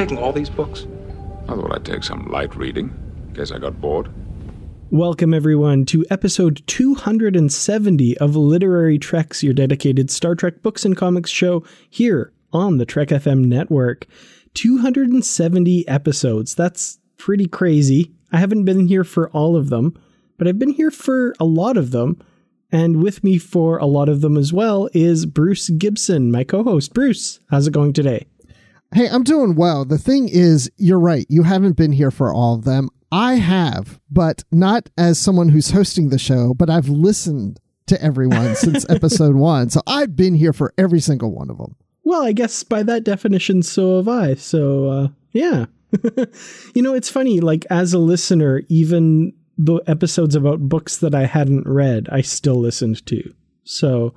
Taking all these books? I thought I'd take some light reading, in case I got bored. Welcome, everyone, to episode 270 of Literary Treks, your dedicated Star Trek books and comics show here on the Trek FM network. 270 episodes. That's pretty crazy. I haven't been here for all of them, but I've been here for a lot of them. And with me for a lot of them as well is Bruce Gibson, my co host. Bruce, how's it going today? Hey, I'm doing well. The thing is, you're right. You haven't been here for all of them. I have, but not as someone who's hosting the show, but I've listened to everyone since episode one. So I've been here for every single one of them. Well, I guess by that definition, so have I. So, uh, yeah. you know, it's funny, like, as a listener, even the episodes about books that I hadn't read, I still listened to. So,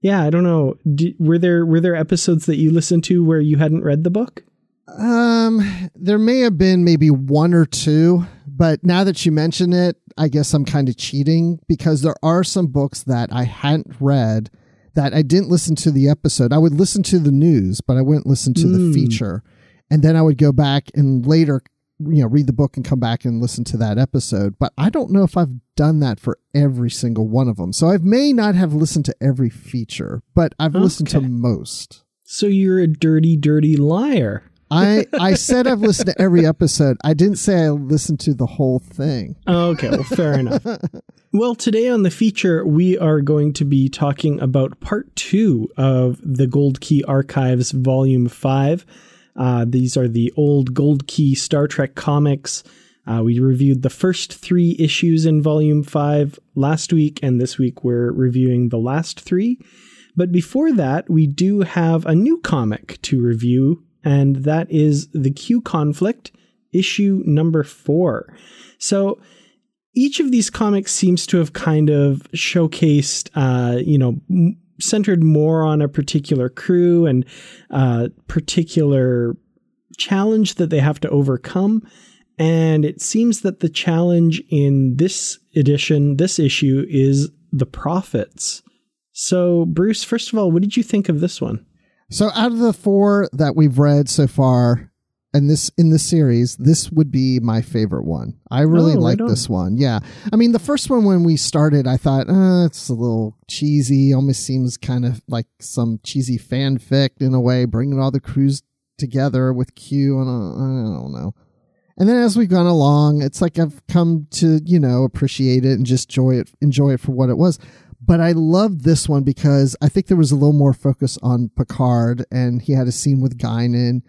yeah, I don't know. D- were there were there episodes that you listened to where you hadn't read the book? Um, there may have been maybe one or two, but now that you mention it, I guess I'm kind of cheating because there are some books that I hadn't read that I didn't listen to the episode. I would listen to the news, but I wouldn't listen to the feature. And then I would go back and later, you know, read the book and come back and listen to that episode. But I don't know if I've done that for every single one of them. So I may not have listened to every feature, but I've listened to most. So you're a dirty, dirty liar. I I said I've listened to every episode. I didn't say I listened to the whole thing. Oh, okay, well, fair enough. Well, today on the feature, we are going to be talking about part two of the Gold Key Archives, Volume 5. Uh, these are the old Gold Key Star Trek comics. Uh, we reviewed the first three issues in Volume 5 last week, and this week we're reviewing the last three. But before that, we do have a new comic to review, and that is The Q Conflict, issue number four. So, each of these comics seems to have kind of showcased, uh, you know, m- centered more on a particular crew and uh, particular challenge that they have to overcome. And it seems that the challenge in this edition, this issue, is the prophets. So, Bruce, first of all, what did you think of this one? So out of the four that we've read so far, and this in this series, this would be my favorite one. I really Oh, like this one. Yeah, I mean the first one when we started, I thought uh, it's a little cheesy. Almost seems kind of like some cheesy fanfic in a way, bringing all the crews together with Q, and uh, I don't know. And then as we've gone along, it's like I've come to, you know, appreciate it and just enjoy it, enjoy it for what it was. But I loved this one because I think there was a little more focus on Picard and he had a scene with Guinan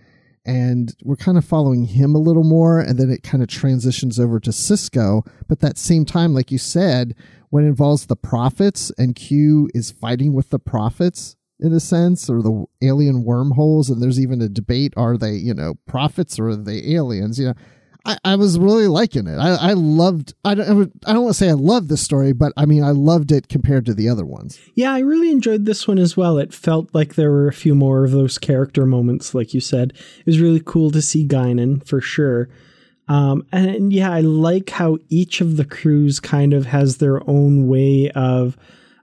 and we're kind of following him a little more and then it kind of transitions over to Sisko. But that same time, like you said, when it involves the prophets and Q is fighting with the prophets in a sense, or the alien wormholes, and there's even a debate: are they, you know, prophets or are they aliens? You know, I, I was really liking it. I, I loved. I don't. I don't want to say I loved this story, but I mean, I loved it compared to the other ones. Yeah, I really enjoyed this one as well. It felt like there were a few more of those character moments, like you said. It was really cool to see Guinan for sure. Um, and yeah, I like how each of the crews kind of has their own way of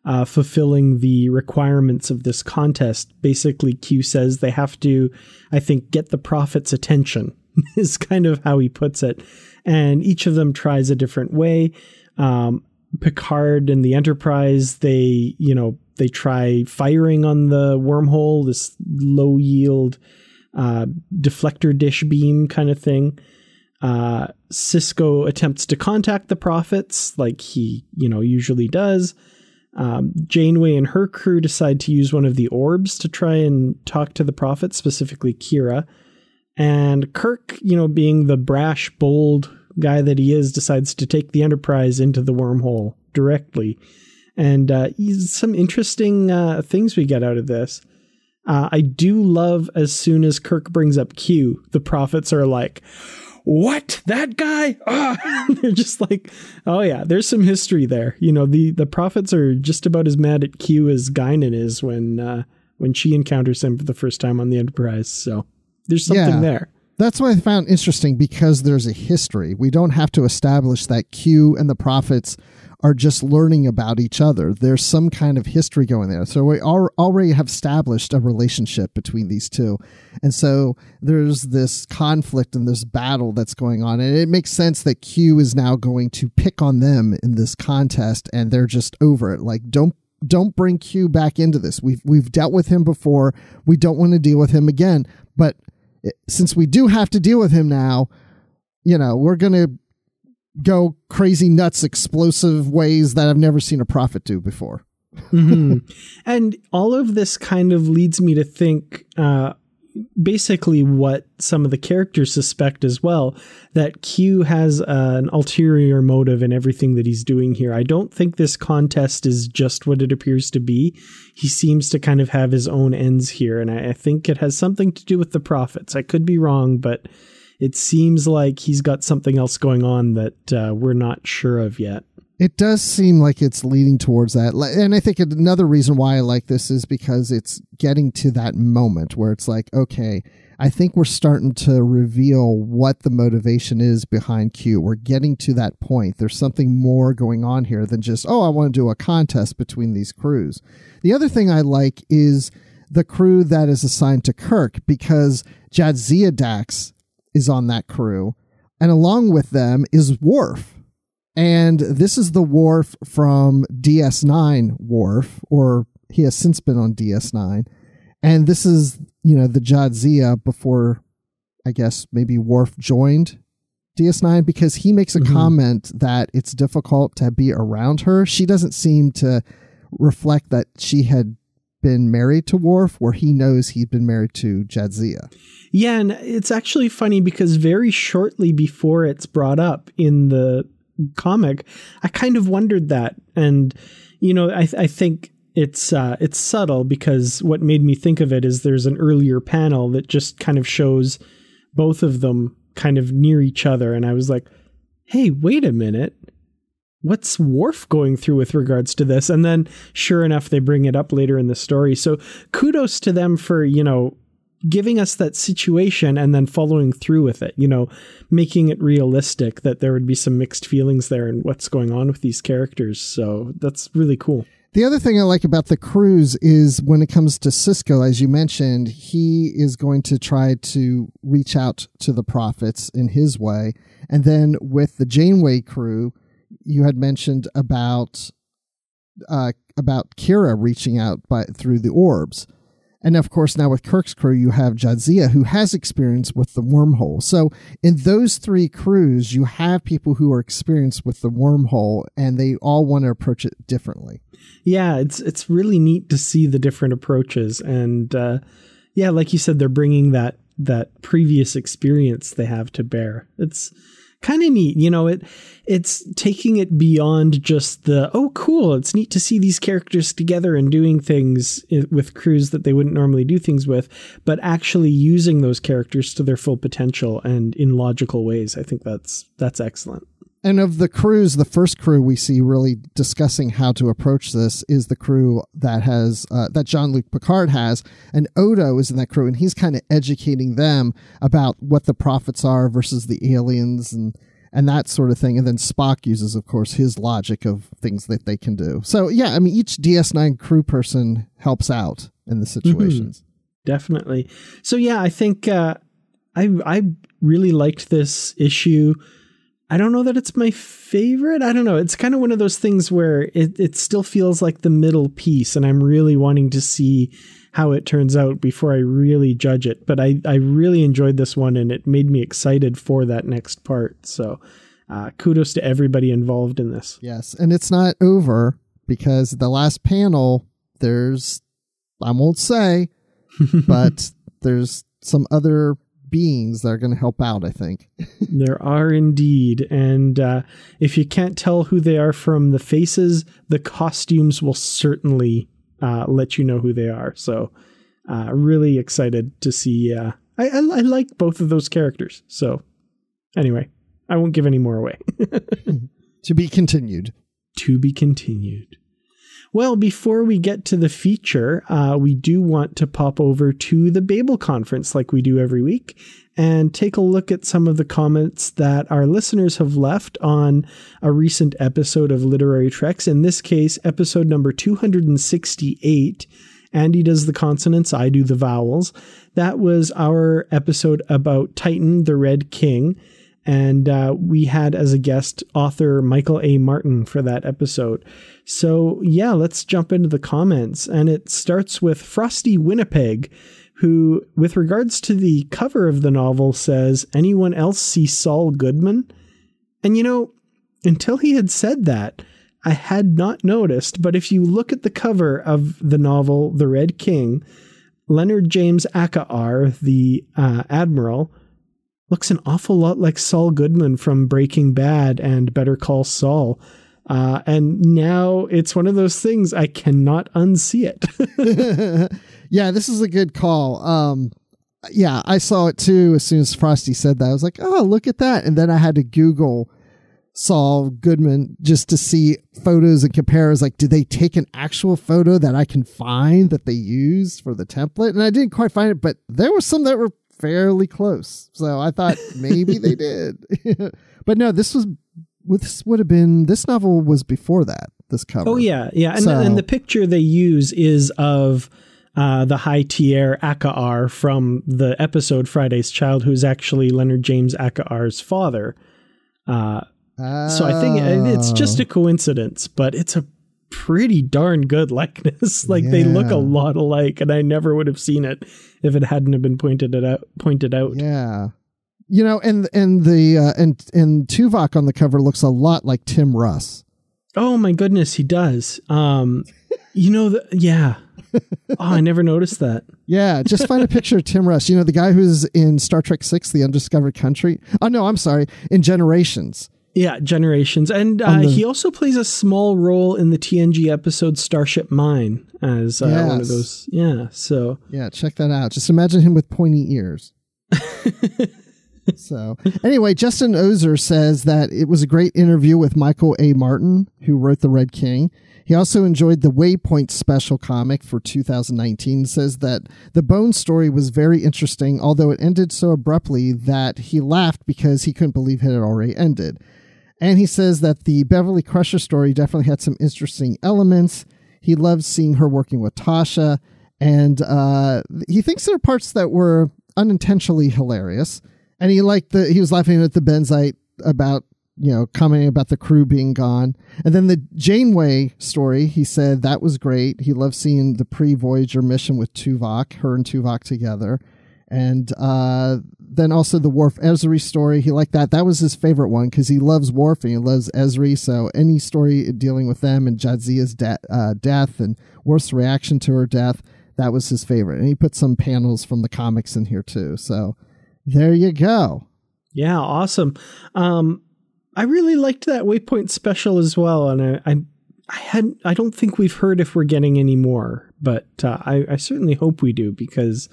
uh, fulfilling the requirements of this contest. Basically, Q says they have to, I think, get the prophet's attention, is kind of how he puts it. And each of them tries a different way. Um, Picard and the Enterprise, they, you know, they try firing on the wormhole, this low yield uh, deflector dish beam kind of thing. Uh, Sisko attempts to contact the prophets, like he, you know, usually does. Um, Janeway and her crew decide to use one of the orbs to try and talk to the prophets, specifically Kira. And Kirk, you know, being the brash, bold guy that he is, decides to take the Enterprise into the wormhole directly. And uh, some interesting uh, things we get out of this. Uh, I do love as soon as Kirk brings up Q, the prophets are like, what that guy ah! they're just like oh yeah there's some history there you know the the prophets are just about as mad at q as guinan is when uh when she encounters him for the first time on the enterprise so there's something yeah. there that's what I found interesting because there's a history. We don't have to establish that Q and the prophets are just learning about each other. There's some kind of history going there. So we already have established a relationship between these two. And so there's this conflict and this battle that's going on. And it makes sense that Q is now going to pick on them in this contest and they're just over it. Like, don't don't bring Q back into this. We've we've dealt with him before. We don't want to deal with him again. But since we do have to deal with him now, you know, we're going to go crazy nuts explosive ways that I've never seen a prophet do before. mm-hmm. And all of this kind of leads me to think uh, basically what some of the characters suspect as well that Q has uh, an ulterior motive in everything that he's doing here. I don't think this contest is just what it appears to be. He seems to kind of have his own ends here, and I, I think it has something to do with the prophets. I could be wrong, but it seems like he's got something else going on that uh, we're not sure of yet. It does seem like it's leading towards that. And I think another reason why I like this is because it's getting to that moment where it's like, okay, I think we're starting to reveal what the motivation is behind Q. We're getting to that point. There's something more going on here than just, oh, I want to do a contest between these crews. The other thing I like is the crew that is assigned to Kirk because Jadzia Dax is on that crew, and along with them is Worf. And this is the Worf from DS9 Worf, or he has since been on DS9. And this is, you know, the Jadzia before, I guess, maybe Worf joined DS9 because he makes a mm-hmm. comment that it's difficult to be around her. She doesn't seem to reflect that she had been married to Worf, where he knows he'd been married to Jadzia. Yeah, and it's actually funny because very shortly before it's brought up in the comic, I kind of wondered that, and you know, I, I think it's uh, it's subtle because what made me think of it is there's an earlier panel that just kind of shows both of them kind of near each other, and I was like, hey, wait a minute what's Worf going through with regards to this? And then sure enough, they bring it up later in the story. So kudos to them for, you know, giving us that situation and then following through with it, you know, making it realistic that there would be some mixed feelings there and what's going on with these characters. So that's really cool. The other thing I like about the crews is when it comes to Sisko, as you mentioned, he is going to try to reach out to the prophets in his way. And then with the Janeway crew, you had mentioned about uh, about Kira reaching out by through the orbs. And of course, now with Kirk's crew, you have Jadzia, who has experience with the wormhole. So, in those three crews, you have people who are experienced with the wormhole, and they all want to approach it differently. Yeah, it's it's really neat to see the different approaches, and uh, yeah, like you said, they're bringing that that previous experience they have to bear. It's kind of neat. You know, it it's taking it beyond just the oh cool. It's neat to see these characters together and doing things with crews that they wouldn't normally do things with, but actually using those characters to their full potential and in logical ways. I think that's that's excellent. And of the crews, the first crew we see really discussing how to approach this is the crew that has uh, that Jean Luc Picard has, and Odo is in that crew, and he's kind of educating them about what the prophets are versus the aliens and and that sort of thing. And then Spock uses, of course, his logic of things that they can do. So yeah, I mean, each DS9 crew person helps out in the situations. Mm-hmm. Definitely. So yeah, I think uh, I I really liked this issue. I don't know that it's my favorite. I don't know. It's kind of one of those things where it, it still feels like the middle piece, and I'm really wanting to see how it turns out before I really judge it. But I, I really enjoyed this one, and it made me excited for that next part. So uh, kudos to everybody involved in this. Yes, and it's not over because the last panel, there's, I won't say, but there's some other beings that are going to help out, I think. there are indeed. And uh, if you can't tell who they are from the faces, the costumes will certainly uh, let you know who they are. So, uh, really excited to see. Uh, I, I, I like both of those characters. So, anyway, I won't give any more away. to be continued. To be continued. Well, before we get to the feature, uh, we do want to pop over to the Babel conference like we do every week and take a look at some of the comments that our listeners have left on a recent episode of Literary Treks. In this case, episode number 268. Andy does the consonants, I do the vowels. That was our episode about Titan, the Red King. And uh, we had as a guest author Michael A. Martin for that episode. So, yeah, let's jump into the comments. And it starts with Frosty Winnipeg, who, with regards to the cover of the novel, says, Anyone else see Saul Goodman? And you know, until he had said that, I had not noticed. But if you look at the cover of the novel, The Red King, Leonard James Akaar, the uh, admiral, looks an awful lot like Saul Goodman from Breaking Bad and Better Call Saul. Uh, and now it's one of those things I cannot unsee it. yeah, this is a good call. Um, yeah, I saw it too as soon as Frosty said that. I was like, oh, look at that. And then I had to Google Saul Goodman just to see photos and compare. I was like, did they take an actual photo that I can find that they used for the template? And I didn't quite find it, but there were some that were fairly close. So I thought maybe they did. but no, this was this would have been this novel was before that. This cover. Oh yeah, yeah, and, so, and the picture they use is of uh, the High Teer Akaar from the episode Friday's Child, who's actually Leonard James Akaar's father. Uh, oh. So I think it's just a oh. coincidence, but it's a pretty darn good likeness. like yeah. they look a lot alike, and I never would have seen it if it hadn't have been pointed it out. Pointed out. Yeah, you know, and and the uh, and and Tuvok on the cover looks a lot like Tim Russ. Oh my goodness, he does. Um, you know, the, yeah. oh, I never noticed that. Yeah, just find a picture of Tim Russ. You know, the guy who's in Star Trek Six: The Undiscovered Country. Oh no, I'm sorry, in Generations. Yeah, Generations, and uh, the, he also plays a small role in the TNG episode Starship Mine as uh, yes. one of those. Yeah, so yeah, check that out. Just imagine him with pointy ears. so anyway, Justin Oser says that it was a great interview with Michael A. Martin, who wrote The Red King. He also enjoyed the Waypoint special comic for 2019. Says that the Bone story was very interesting, although it ended so abruptly that he laughed because he couldn't believe it had already ended. And he says that the Beverly Crusher story definitely had some interesting elements. He loves seeing her working with Tasha, and uh, he thinks there are parts that were unintentionally hilarious. And he liked the he was laughing at the Benzite about you know commenting about the crew being gone, and then the Janeway story. He said that was great. He loved seeing the pre Voyager mission with Tuvok, her and Tuvok together and uh, then also the Worf Ezri story. He liked that. That was his favorite one because he loves Worf and he loves Ezri. So any story dealing with them and Jadzia's de- uh, death and Worf's reaction to her death, that was his favorite. And he put some panels from the comics in here too. So there you go. Yeah, awesome. Um, I really liked that Waypoint special as well, and I, I I had I don't think we've heard if we're getting any more, but uh, I, I certainly hope we do because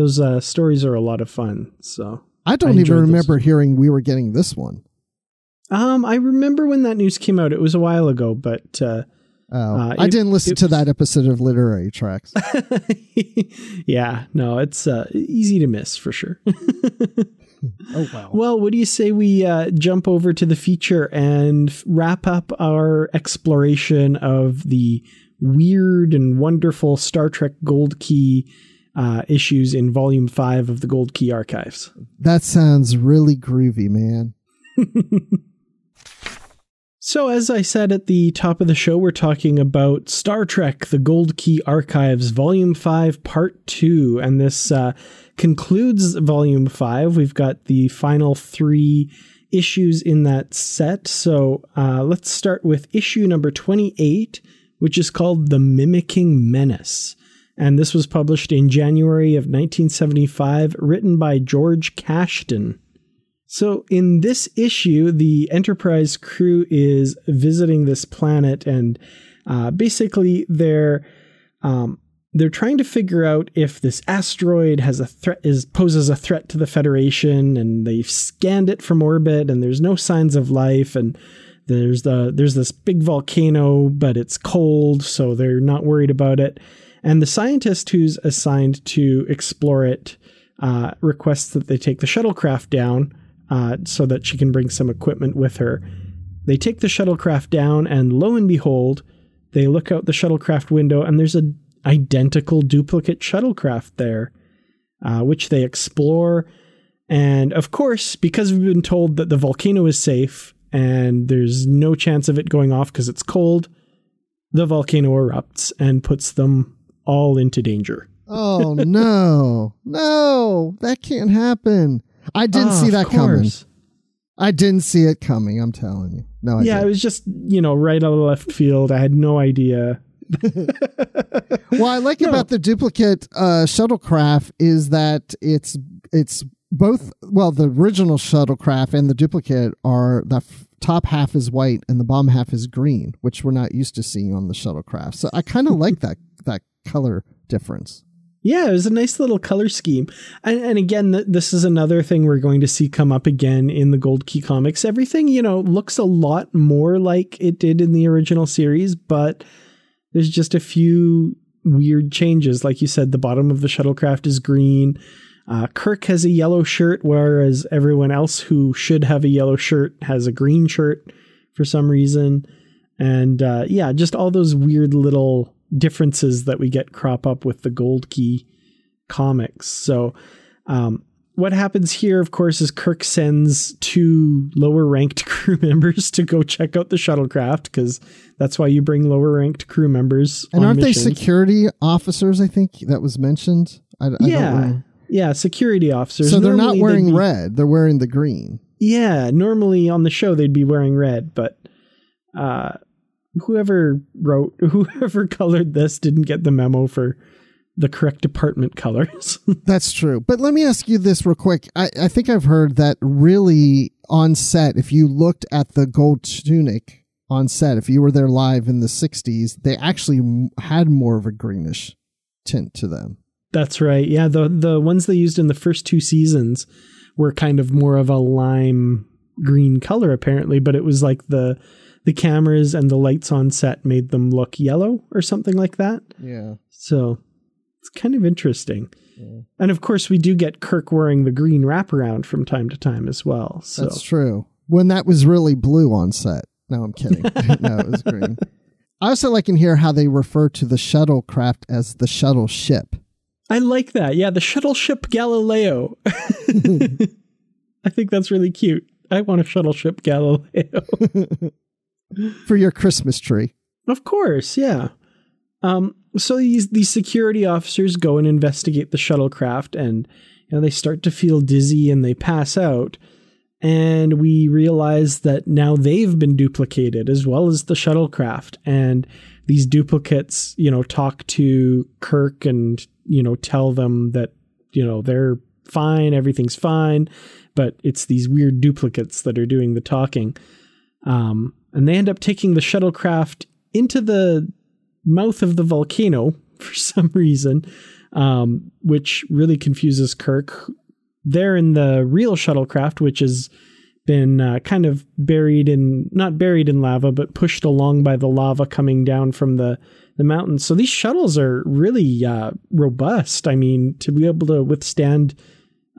those uh, stories are a lot of fun. So I don't I even remember those. hearing we were getting this one. Um, I remember when that news came out. It was a while ago, but uh, Oh, Uh, I it- didn't listen to was- that episode of Literary Treks. yeah, no, it's uh, easy to miss for sure. oh wow. well, what do you say we uh, jump over to the feature and f- wrap up our exploration of the weird and wonderful Star Trek Gold Key uh, issues in Volume Five of the Gold Key Archives? That sounds really groovy, man. So, as I said at the top of the show, we're talking about Star Trek The Gold Key Archives, Volume 5, Part 2. And this uh, concludes Volume 5. We've got the final three issues in that set. So, uh, let's start with issue number 28, which is called The Mimicking Menace. And this was published in January of 1975, written by George Kashdan. So, in this issue, the Enterprise crew is visiting this planet, and uh, basically they're um, they're trying to figure out if this asteroid has a threat is poses a threat to the Federation, and they've scanned it from orbit, and there's no signs of life, and there's the there's this big volcano, but it's cold, so they're not worried about it. And the scientist who's assigned to explore it uh, requests that they take the shuttlecraft down uh, so that she can bring some equipment with her. They take the shuttlecraft down, and lo and behold, they look out the shuttlecraft window, and there's a identical duplicate shuttlecraft there, uh, which they explore. And of course, because we've been told that the volcano is safe and there's no chance of it going off because it's cold, the volcano erupts and puts them all into danger. Oh no, no, that can't happen. I didn't Ah, see that coming. I didn't see it coming. I'm telling you. No, I yeah, it didn't. was just, you know, right out of left field. I had no idea. well, I like No. about the duplicate uh, shuttlecraft is that it's it's both. Well, the original shuttlecraft and the duplicate are the f- top half is white and the bottom half is green, which we're not used to seeing on the shuttlecraft. So I kind of like that that color difference. Yeah, it was a nice little color scheme. And, and again, th- this is another thing we're going to see come up again in the Gold Key comics. Everything, you know, looks a lot more like it did in the original series, but there's just a few weird changes. Like you said, the bottom of the shuttlecraft is green. Uh, Kirk has a yellow shirt, whereas everyone else who should have a yellow shirt has a green shirt for some reason. And uh, yeah, just all those weird little differences that we get crop up with the Gold Key comics. So, um, what happens here, of course, is Kirk sends two lower ranked crew members to go check out the shuttlecraft because that's why you bring lower ranked crew members. And aren't they security officers? I think that was mentioned. I, I don't Yeah, yeah, security officers. So they're not Normally wearing be- red; they're wearing the green. Yeah, normally on the show they'd be wearing red, but uh, whoever wrote, whoever colored this didn't get the memo for the correct department colors. That's true. But let me ask you this real quick. I, I think I've heard that really on set, if you looked at the gold tunic on set, if you were there live in the 60s, they actually had more of a greenish tint to them. That's right. Yeah, the the ones they used in the first two seasons were kind of more of a lime green color apparently, but it was like the the cameras and the lights on set made them look yellow or something like that. Yeah. So it's kind of interesting. And of course, we do get Kirk wearing the green wraparound from time to time as well. So That's true. When that was really blue on set. No, I'm kidding. no, it was green. I also like in here how they refer to the shuttlecraft as the shuttle ship. I like that. Yeah, the shuttle ship Galileo. I think that's really cute. I want a shuttle ship Galileo. For your Christmas tree. Of course, yeah. Um, so these these security officers go and investigate the shuttlecraft, and you know they start to feel dizzy and they pass out. And we realize that now they've been duplicated as well as the shuttlecraft. And these duplicates, you know, talk to Kirk and you know tell them that you know they're fine, everything's fine, but it's these weird duplicates that are doing the talking. Um, and they end up taking the shuttlecraft into the mouth of the volcano for some reason, um, which really confuses Kirk. They're in the real shuttlecraft, which is been uh, kind of buried in not buried in lava, but pushed along by the lava coming down from the the mountains. So these shuttles are really uh, robust. I mean, to be able to withstand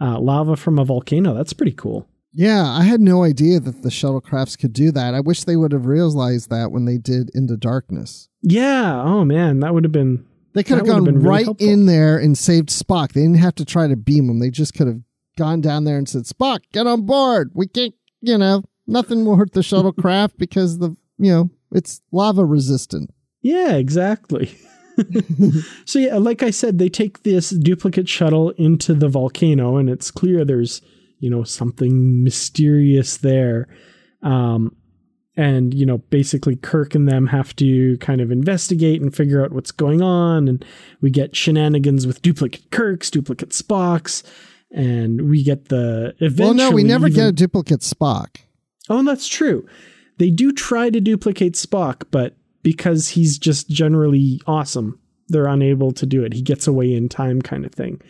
uh, lava from a volcano, that's pretty cool. Yeah, I had no idea that the shuttlecrafts could do that. I wish they would have realized that when they did Into Darkness. Yeah. Oh man, that would have been. They could have gone would've been really right helpful. in there and saved Spock. They didn't have to try to beam him. They just could have gone down there and said, "Spock, get on board. We can't, you know, nothing will hurt the shuttlecraft because the, you know, it's lava resistant." Yeah, exactly. so yeah, like I said, they take this duplicate shuttle into the volcano, and it's clear there's you know something mysterious there. Um, and you know, basically, Kirk and them have to kind of investigate and figure out what's going on, and we get shenanigans with duplicate Kirks, duplicate Spocks, and we get the eventually. well, no, we never even- get a duplicate Spock. Oh, that's true. They do try to duplicate Spock, but because he's just generally awesome, they're unable to do it. He gets away in time, kind of thing.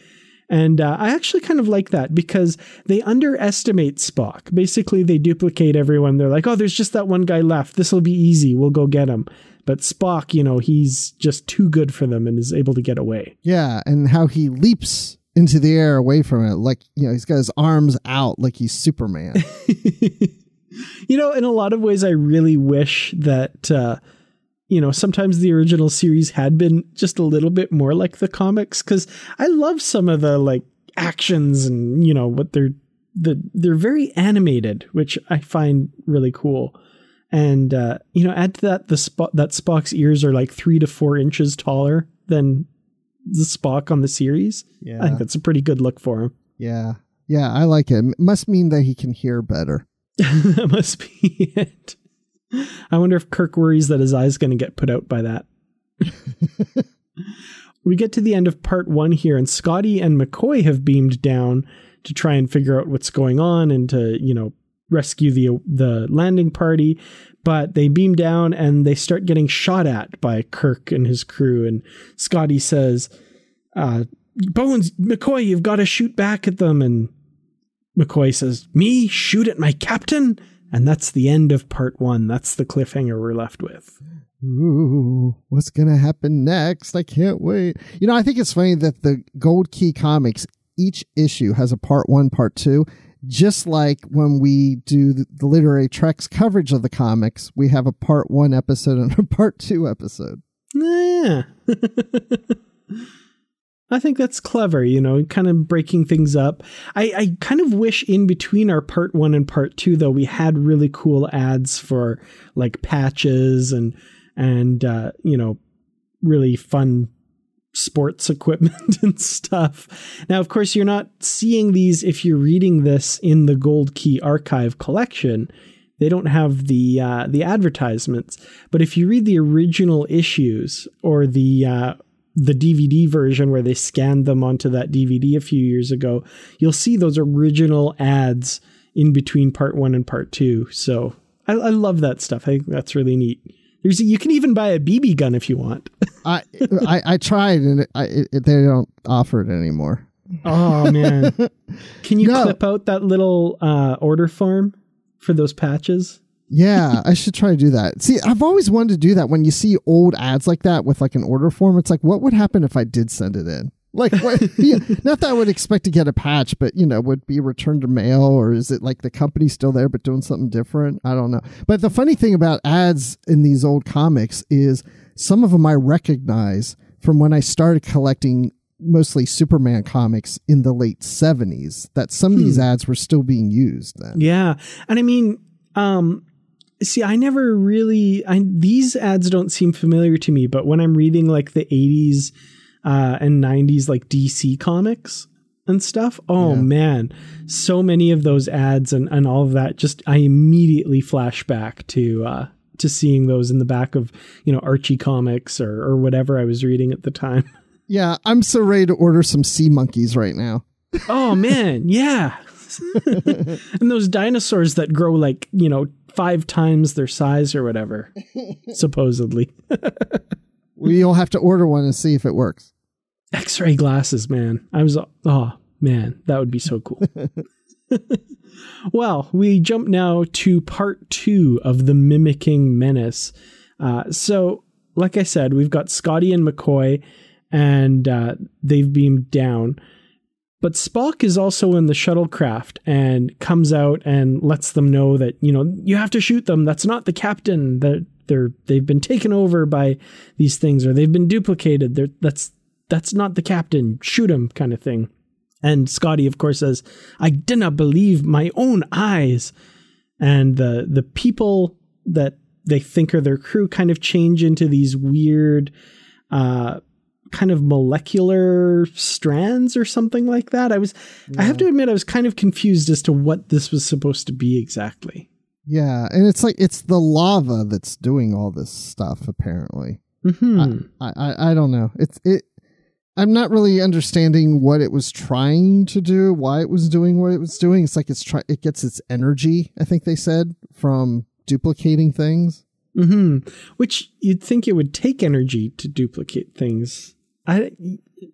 And uh, I actually kind of like that because they underestimate Spock. Basically, they duplicate everyone. They're like, oh, there's just that one guy left. This will be easy. We'll go get him. But Spock, you know, he's just too good for them and is able to get away. Yeah, and how he leaps into the air away from it, like you know, he's got his arms out like he's Superman. you know, in a lot of ways, I really wish that, uh, you know, sometimes the original series had been just a little bit more like the comics because I love some of the like actions and you know what they're the they're very animated, which I find really cool. And uh, you know, add to that the spot that Spock's ears are like three to four inches taller than the Spock on the series. Yeah, I think that's a pretty good look for him. yeah, yeah. I like it. It must mean that he can hear better. that must be it. I wonder if Kirk worries that his eye's going to get put out by that. we get to the end of part one here, and Scotty and McCoy have beamed down to try and figure out what's going on and to, you know, rescue the the landing party. But they beam down and they start getting shot at by Kirk and his crew. And Scotty says, uh, "Bones, McCoy, you've got to shoot back at them." And McCoy says, Me shoot at my captain? And that's the end of part one. That's the cliffhanger we're left with. Ooh, what's gonna happen next? I can't wait. You know, I think it's funny that the Gold Key comics, each issue has a part one, part two. Just like when we do the, literary treks coverage of the comics, we have a part one episode and a part two episode. Yeah. I think that's clever, you know, kind of breaking things up. I, I kind of wish in between our part one and part two, though, we had really cool ads for like patches and, and, uh, you know, really fun sports equipment and stuff. Now, of course, you're not seeing these if you're reading this in the Gold Key Archive collection. They don't have the uh, the advertisements, but if you read the original issues or the uh, the DVD version where they scanned them onto that DVD a few years ago, you'll see those original ads in between part one and part two. So I, I love that stuff. I think that's really neat. There's you can even buy a BB gun if you want. I I, I tried and it, I, it, they don't offer it anymore. Oh man, can you No. clip out that little uh, order form for those patches? Yeah, I should try to do that. See, I've always wanted to do that. When you see old ads like that with like an order form, it's like, what would happen if I did send it in? Like, what, yeah, not that I would expect to get a patch, but you know, would be returned to mail, or is it like the company still there but doing something different? I don't know. But the funny thing about ads in these old comics is some of them I recognize from when I started collecting mostly Superman comics in the late 70s, that some of these ads were still being used then. Yeah, and I mean, um, see, I never really. I, these ads don't seem familiar to me, but when I'm reading like the '80s uh, and '90s, like DC comics and stuff, oh Yeah. man, so many of those ads and and all of that. Just I immediately flash back to. Uh, to seeing those in the back of you know Archie comics or or whatever I was reading at the time. Yeah, I'm so ready to order some sea monkeys right now. Oh man, yeah. and those dinosaurs that grow like, you know, five times their size or whatever, supposedly. We'll have to order one and see if it works. X ray glasses, man. I was, oh man, that would be so cool. well, we jump now to part two of the mimicking menace. Uh, so, like I said, we've got Scotty and McCoy, and uh, they've beamed down. But Spock is also in the shuttlecraft and comes out and lets them know that you know you have to shoot them. That's not the captain. That they're they've been taken over by these things or they've been duplicated. They're, that's that's not the captain. Shoot him, kind of thing. And Scotty, of course, says, "I did not believe my own eyes." And the the people that they think are their crew kind of change into these weird. Uh, kind of molecular strands or something like that. I was yeah. I have to admit I was kind of confused as to what this was supposed to be exactly. Yeah, and it's like it's the lava that's doing all this stuff apparently. Mm-hmm. I, I I don't know. It's it I'm not really understanding what it was trying to do, why it was doing what it was doing. It's like it's try it gets its energy, I think they said, from duplicating things. hmm Which you'd think it would take energy to duplicate things. I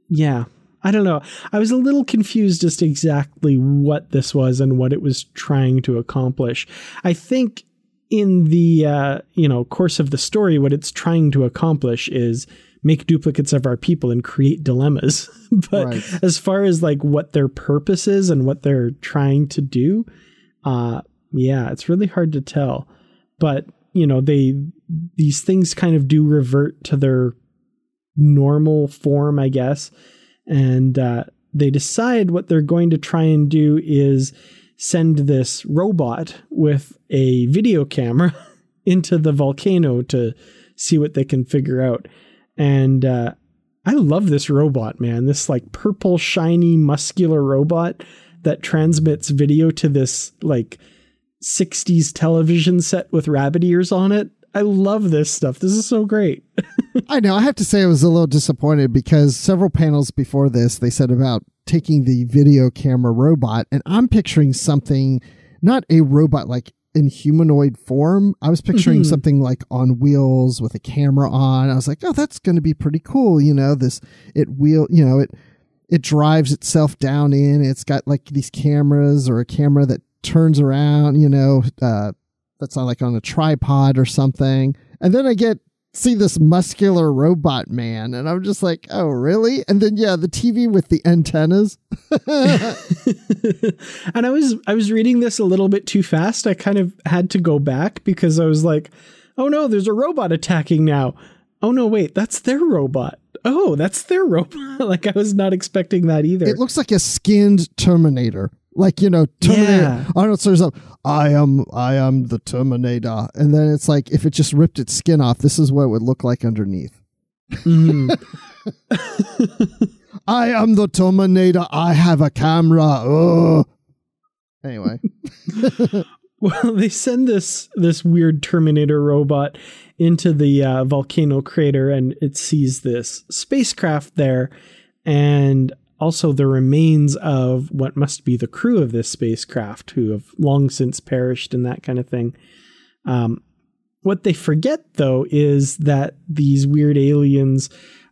yeah, I don't know. I was a little confused as to exactly what this was and what it was trying to accomplish. I think in the uh, you know course of the story, what it's trying to accomplish is make duplicates of our people and create dilemmas. but right. as far as like what their purpose is and what they're trying to do, uh, yeah, it's really hard to tell. But you know, they these things kind of do revert to their normal form, I guess. And uh, they decide what they're going to try and do is send this robot with a video camera into the volcano to see what they can figure out. And uh, I love this robot, man. This like purple, shiny, muscular robot that transmits video to this like 60s television set with rabbit ears on it. I love this stuff. This is so great. I know. I have to say, I was a little disappointed because several panels before this, they said about taking the video camera robot, and I'm picturing something, not a robot like in humanoid form. I was picturing mm-hmm. something like on wheels with a camera on. I was like, oh, that's going to be pretty cool. You know, this, it wheel, you know, it, it drives itself down in. It's got like these cameras or a camera that turns around, you know, uh, that's on like on a tripod or something. And then I get see this muscular robot man and I'm just like, "Oh, really?" And then yeah, the TV with the antennas. and I was I was reading this a little bit too fast. I kind of had to go back because I was like, "Oh no, there's a robot attacking now." Oh no, wait, that's their robot. Oh, that's their robot. like I was not expecting that either. It looks like a skinned Terminator like you know terminator yeah. arnold says up i am i am the terminator and then it's like if it just ripped its skin off this is what it would look like underneath mm. i am the terminator i have a camera Ugh. anyway well they send this this weird terminator robot into the uh, volcano crater and it sees this spacecraft there and also the remains of what must be the crew of this spacecraft who have long since perished and that kind of thing. Um, what they forget, though, is that these weird aliens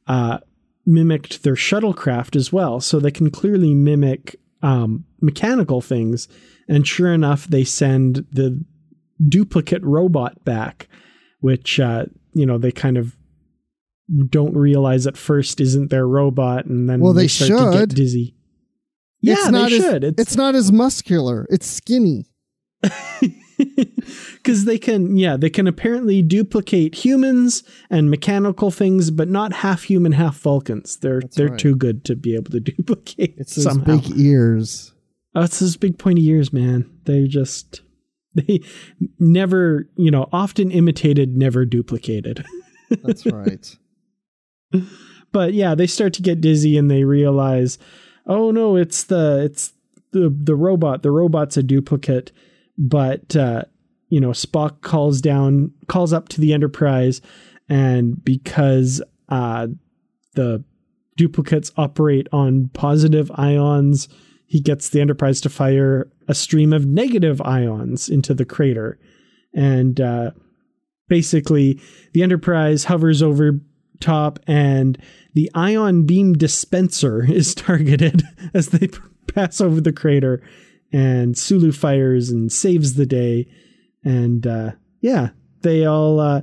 uh, mimicked their shuttlecraft as well. So they can clearly mimic um, mechanical things. And sure enough, they send the duplicate robot back, which, uh, you know, they kind of don't realize at first isn't their robot, and then well, they, they start should. to get dizzy. Yeah, it's not they as, should. It's, it's not as muscular. It's skinny. Because they can, yeah, they can apparently duplicate humans and mechanical things, but not half human, half Vulcans. They're That's they're right. too good to be able to duplicate. It's those big ears. Oh, it's those big pointy ears, man. They just they never, you know, often imitated, never duplicated. That's right but yeah, they start to get dizzy and they realize, oh no, it's the it's the the robot. The robot's a duplicate. But uh, you know, Spock calls down, calls up to the Enterprise, and because uh, the duplicates operate on positive ions, he gets the Enterprise to fire a stream of negative ions into the crater, and uh, basically the Enterprise hovers over top, and the ion beam dispenser is targeted as they pass over the crater. and Sulu fires and saves the day. And uh, yeah, they all uh,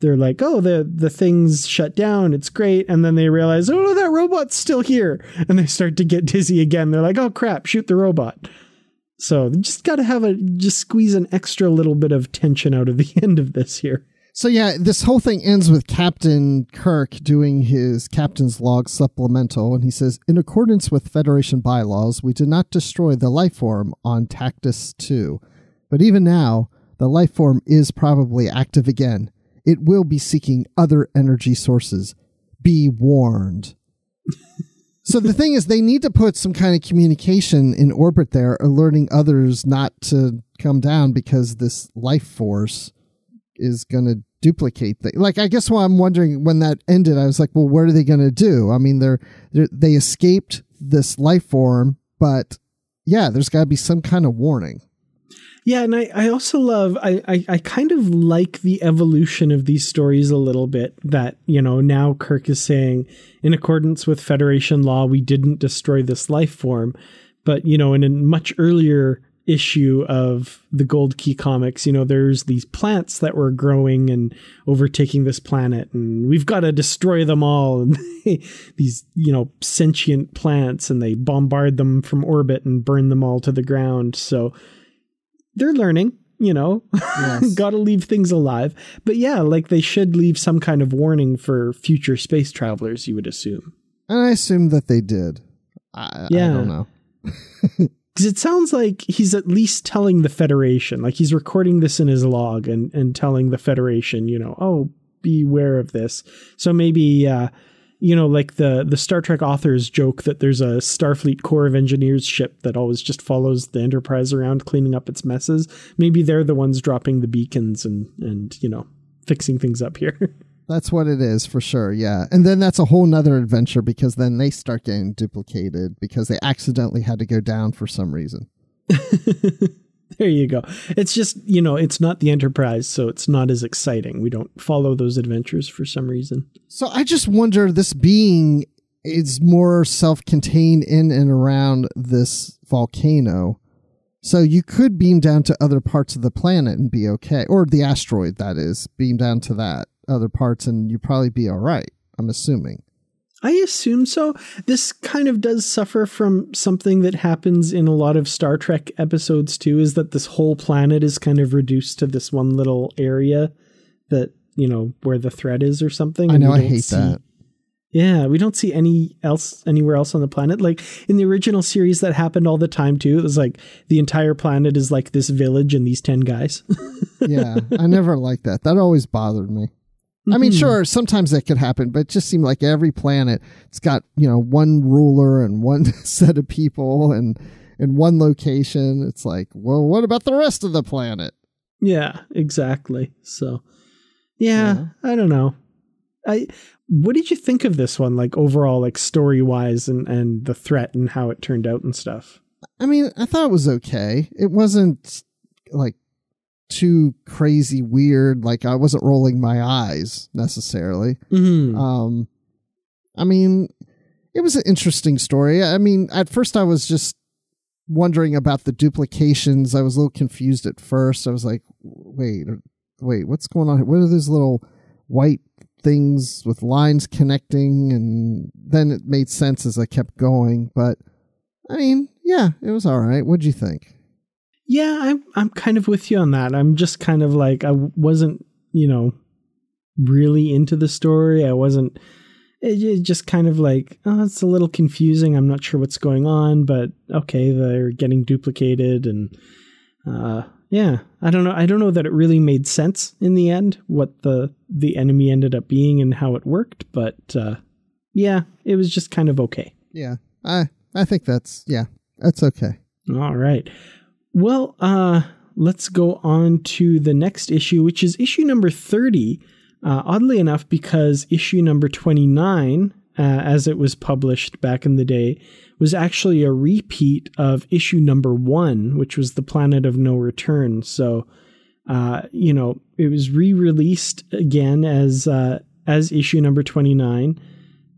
they're like, oh, the the thing's shut down. It's great. And then they realize, oh, that robot's still here. And they start to get dizzy again. They're like, oh crap, shoot the robot. So just got to have a just squeeze an extra little bit of tension out of the end of this here. So yeah, this whole thing ends with Captain Kirk doing his captain's log supplemental, and he says, "In accordance with Federation bylaws, we did not destroy the life form on Tactus Two, but even now, the life form is probably active again. It will be seeking other energy sources. Be warned." so the thing is, they need to put some kind of communication in orbit there, alerting others not to come down because this life force is going to duplicate things. Like, I guess why I'm wondering when that ended, I was like, well, what are they going to do? I mean, they're, they're they escaped this life form, but yeah, there's got to be some kind of warning. Yeah, and I, I also love I, I, I kind of like the evolution of these stories a little bit. That, you know, now Kirk is saying, in accordance with Federation law, we didn't destroy this life form. But, you know, in a much earlier issue of the Gold Key comics, you know, there's these plants that were growing and overtaking this planet, and we've got to destroy them all. And they, these, you know, sentient plants, and they bombard them from orbit and burn them all to the ground. So they're learning, you know, yes. got to leave things alive. But yeah, like they should leave some kind of warning for future space travelers, you would assume. And I assume that they did. I, yeah. I don't know. because it sounds like he's at least telling the Federation, like he's recording this in his log and and telling the Federation, you know, oh, beware of this. So maybe, uh, you know, like the the Star Trek authors joke that there's a Starfleet Corps of Engineers ship that always just follows the Enterprise around cleaning up its messes. Maybe they're the ones dropping the beacons and and you know fixing things up here. That's what it is for sure. Yeah. And then that's a whole nother adventure because then they start getting duplicated because they accidentally had to go down for some reason. there you go. It's just, you know, it's not the Enterprise, so it's not as exciting. We don't follow those adventures for some reason. So I just wonder this being is more self contained in and around this volcano. So you could beam down to other parts of the planet and be okay, or the asteroid, that is, beam down to that other parts and you'd probably be all right. I'm assuming. I assume so. This kind of does suffer from something that happens in a lot of Star Trek episodes too, is that this whole planet is kind of reduced to this one little area that, you know, where the threat is or something. I know, I hate see, that. Yeah, we don't see any else anywhere else on the planet. Like in the original series that happened all the time too. It was like the entire planet is like this village and these 10 guys. yeah, I never liked that. That always bothered me. I mean, mm-hmm. sure, sometimes that could happen, but it just seemed like every planet it's got you know one ruler and one set of people and in one location. It's like, well, what about the rest of the planet? Yeah, exactly. So, yeah, yeah. I don't know. I what did you think of this one? Like overall, like story wise, and and the threat and how it turned out and stuff. I mean, I thought it was okay. It wasn't like too crazy weird. Like I wasn't rolling my eyes necessarily. Mm-hmm. Um, I mean, it was an interesting story. I mean, at first I was just wondering about the duplications. I was a little confused at first. I was like, wait, wait, what's going on? What are those little white things with lines connecting? And then it made sense as I kept going. But I mean, yeah, it was all right. What'd you think? Yeah, I'm I'm kind of with you on that. I'm just kind of like I wasn't, you know, really into the story. I wasn't it, it just kind of like, oh, it's a little confusing. I'm not sure what's going on, but okay, they're getting duplicated and uh yeah, I don't know. I don't know that it really made sense in the end what the the enemy ended up being and how it worked, but uh yeah, it was just kind of okay. Yeah. I I think that's yeah, that's okay. All right. Well, uh, let's go on to the next issue, which is issue number 30. Uh, oddly enough, because issue number 29, uh, as it was published back in the day, was actually a repeat of issue number one, which was The Planet of No Return. So, uh, you know, it was re released again as, uh, as issue number 29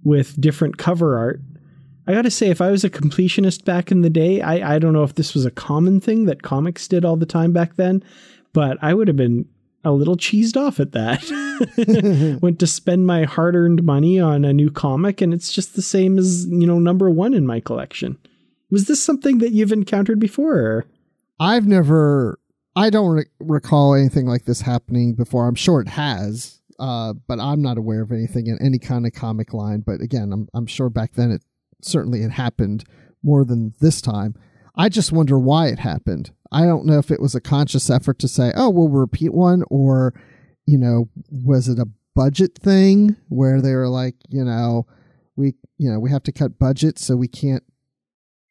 with different cover art. I got to say, if I was a completionist back in the day, I, I don't know if this was a common thing that comics did all the time back then, but I would have been a little cheesed off at that. Went to spend my hard earned money on a new comic, and it's just the same as, you know, number one in my collection. Was this something that you've encountered before? Or? I've never, I don't re- recall anything like this happening before. I'm sure it has, uh, but I'm not aware of anything in any kind of comic line. But again, I'm, I'm sure back then it certainly it happened more than this time. I just wonder why it happened. I don't know if it was a conscious effort to say, oh, we'll repeat one, or, you know, was it a budget thing where they were like, you know, we, you know, we have to cut budget, so we can't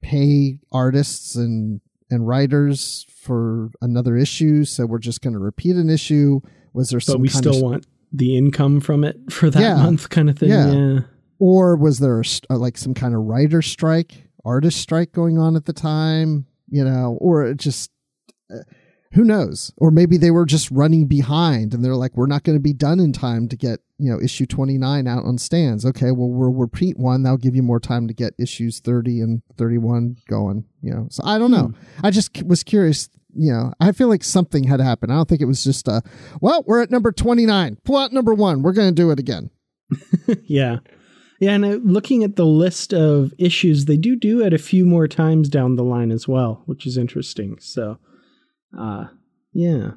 pay artists and and writers for another issue, so we're just going to repeat an issue. Was there some? But we still of, want the income from it for that Yeah. month, kind of thing. Yeah. yeah. Or was there a, uh, like some kind of writer strike, artist strike going on at the time? You know, or it just uh, who knows? Or maybe they were just running behind, and they're like, "We're not going to be done in time to get you know issue twenty nine out on stands." Okay, well we'll repeat one. That'll give you more time to get issues thirty and thirty one going. You know, so I don't know. I just was curious. You know, I feel like something had happened. I don't think it was just a, well, we're at number 29. Pull out number one. We're going to do it again. Yeah. Yeah, and uh, looking at the list of issues, they do do it a few more times down the line as well, which is interesting. So, uh, yeah.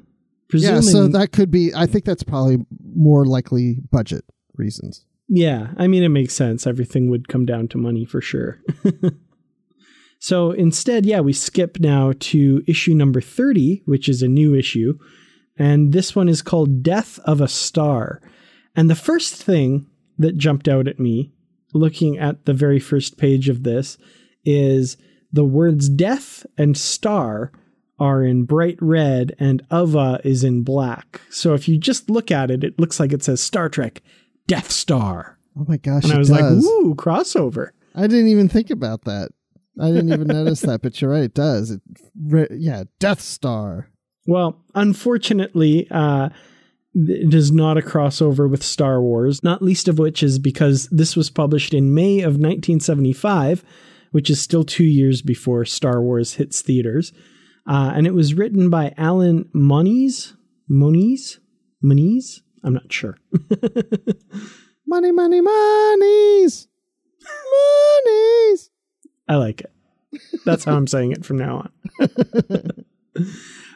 Presuming, yeah, so that could be. I think that's probably more likely budget reasons. yeah, I mean, it makes sense. Everything would come down to money for sure. so instead, yeah, we skip now to issue number 30, which is a new issue. And this one is called Death of a Star. And the first thing that jumped out at me looking at the very first page of this is the words death and star are in bright red and Ava is in black. So if you just look at it, it looks like it says Star Trek Death Star. Oh my gosh, And I was does. like, ooh, crossover. I didn't even think about that. I didn't even notice that, but you're right. It does. It, re- yeah, Death Star. Well, unfortunately, uh, it is not a crossover with Star Wars, not least of which is because this was published in May of 1975, which is still two years before Star Wars hits theaters. Uh, and it was written by Alan Moniz. Moniz? Moniz? I'm not sure. Money, money, monies, monies. I like it. That's how I'm saying it from now on.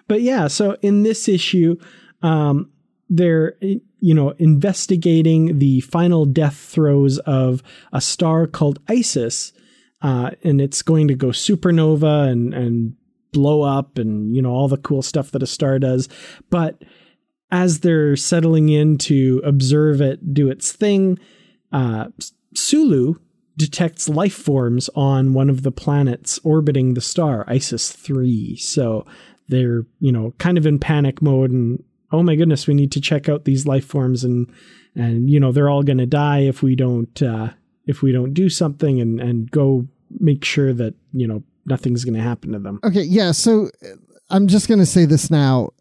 but yeah, so in this issue, um, they're you know investigating the final death throes of a star called Isis, uh, and it's going to go supernova and and blow up, and you know all the cool stuff that a star does, but as they're settling in to observe it do its thing, uh, Sulu detects life forms on one of the planets orbiting the star, Isis 3. So they're, you know, kind of in panic mode and oh my goodness, we need to check out these life forms and and you know, they're all going to die if we don't uh if we don't do something and and go make sure that, you know, nothing's going to happen to them. Okay, yeah. So uh, I'm just going to say this now.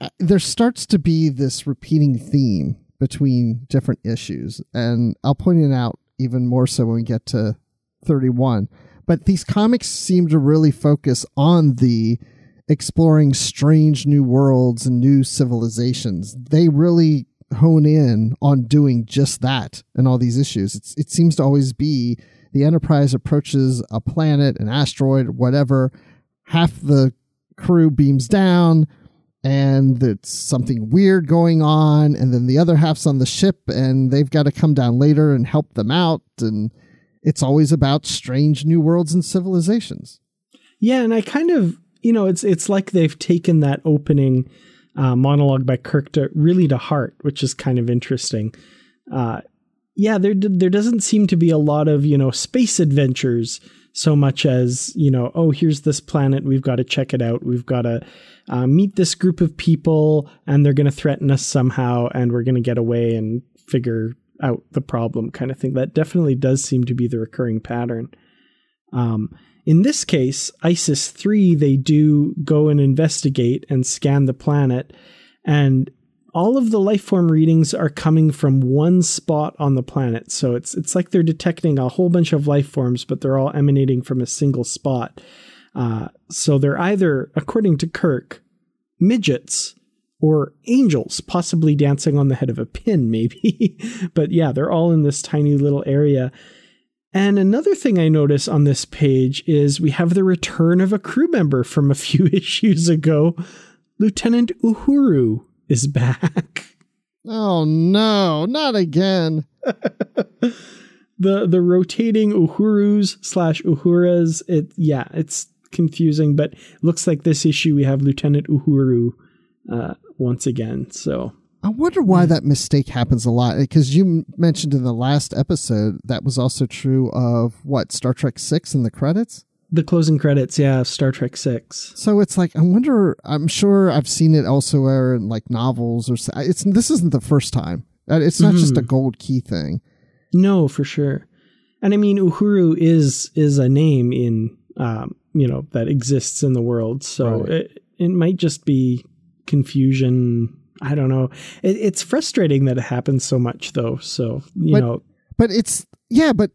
Uh, There starts to be this repeating theme between different issues, and I'll point it out even more so when we get to 31. But these comics seem to really focus on the exploring strange new worlds and new civilizations. They really hone in on doing just that and all these issues. It's, it seems to always be the Enterprise approaches a planet, an asteroid, whatever. Half the crew beams down, and it's something weird going on, and then the other half's on the ship, and they've got to come down later and help them out. And it's always about strange new worlds and civilizations. Yeah, and I kind of, you know, it's it's like they've taken that opening uh, monologue by Kirk to really to heart, which is kind of interesting. Uh, yeah, there there doesn't seem to be a lot of you know space adventures so much as you know, oh, here's this planet, we've got to check it out, we've got to uh, meet this group of people, and they're going to threaten us somehow, and we're going to get away and figure out the problem, kind of thing. That definitely does seem to be the recurring pattern. Um, in this case, ISIS 3, they do go and investigate and scan the planet. And all of the life form readings are coming from one spot on the planet. So it's it's like they're detecting a whole bunch of life forms, but they're all emanating from a single spot. Uh, so they're either, according to Kirk, midgets or angels, possibly dancing on the head of a pin, maybe. but yeah, they're all in this tiny little area. And another thing I notice on this page is we have the return of a crew member from a few issues ago. Lieutenant Uhuru is back. Oh no, not again. the the rotating Uhurus slash Uhuras, it yeah, it's confusing, but looks like this issue we have Lieutenant Uhuru uh, once again. So I wonder why that mistake happens a lot because you mentioned in the last episode that was also true of what Star Trek 6 in the credits. The closing credits, yeah, Star Trek 6. So it's like I wonder I'm sure I've seen it elsewhere in like novels or it's this isn't the first time. Uh, it's not mm-hmm. just a gold key thing. No, for sure. And I mean Uhuru is is a name in um, you know that exists in the world. So right. it it might just be confusion. I don't know. It, it's frustrating that it happens so much, though. So you but, know, but it's yeah, but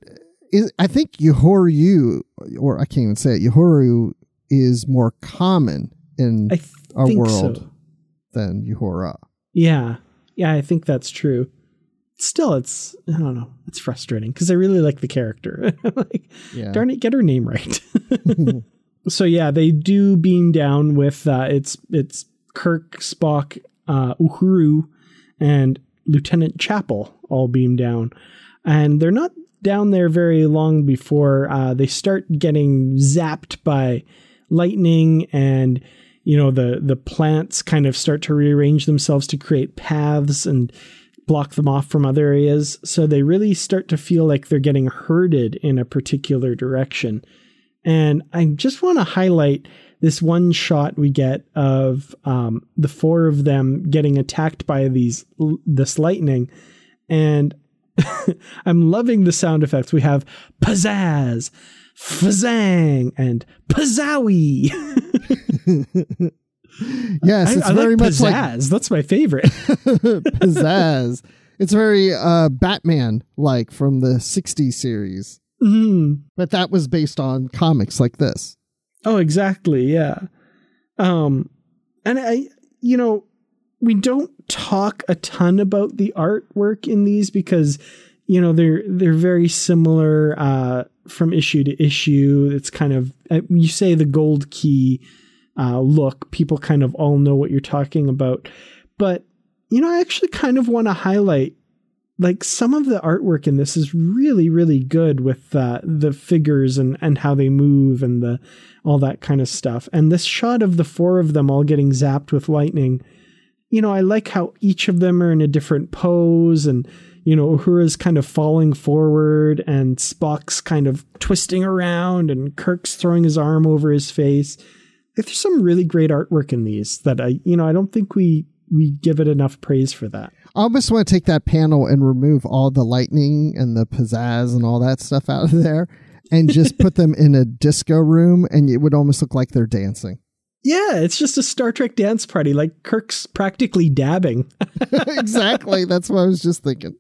I think Uhuru, or I can't even say it. Uhuru is more common in our world so. than Uhura. Yeah, yeah, I think that's true. Still, it's I don't know. It's frustrating because I really like the character. like, yeah. darn it, get her name right. so yeah, they do beam down with uh, it's it's Kirk, Spock, uh, Uhuru, and Lieutenant Chapel all beam down. And they're not down there very long before uh, they start getting zapped by lightning and you know the the plants kind of start to rearrange themselves to create paths and block them off from other areas so they really start to feel like they're getting herded in a particular direction and i just want to highlight this one shot we get of um, the four of them getting attacked by these this lightning, and I'm loving the sound effects. We have pizzazz, fazang, and pizzowie. yes, it's I, I very like much pizzazz. like that's my favorite. pizzazz. It's very uh, Batman like from the '60s series, mm-hmm. but that was based on comics like this. Oh, exactly. Yeah. Um, and I, you know, we don't talk a ton about the artwork in these because, you know, they're they're very similar uh, from issue to issue. It's kind of uh, you say the gold key uh, look. People kind of all know what you're talking about, but you know, I actually kind of want to highlight like some of the artwork in this is really really good with uh, the figures and and how they move and the all that kind of stuff. And this shot of the four of them all getting zapped with lightning you know i like how each of them are in a different pose and you know uhura's kind of falling forward and spock's kind of twisting around and kirk's throwing his arm over his face. Like, there's some really great artwork in these that i you know i don't think we we give it enough praise for that I almost want to take that panel and remove all the lightning and the pizzazz and all that stuff out of there and just put them in a disco room and it would almost look like they're dancing. Yeah, it's just a Star Trek dance party. Like Kirk's practically dabbing. exactly. That's what I was just thinking.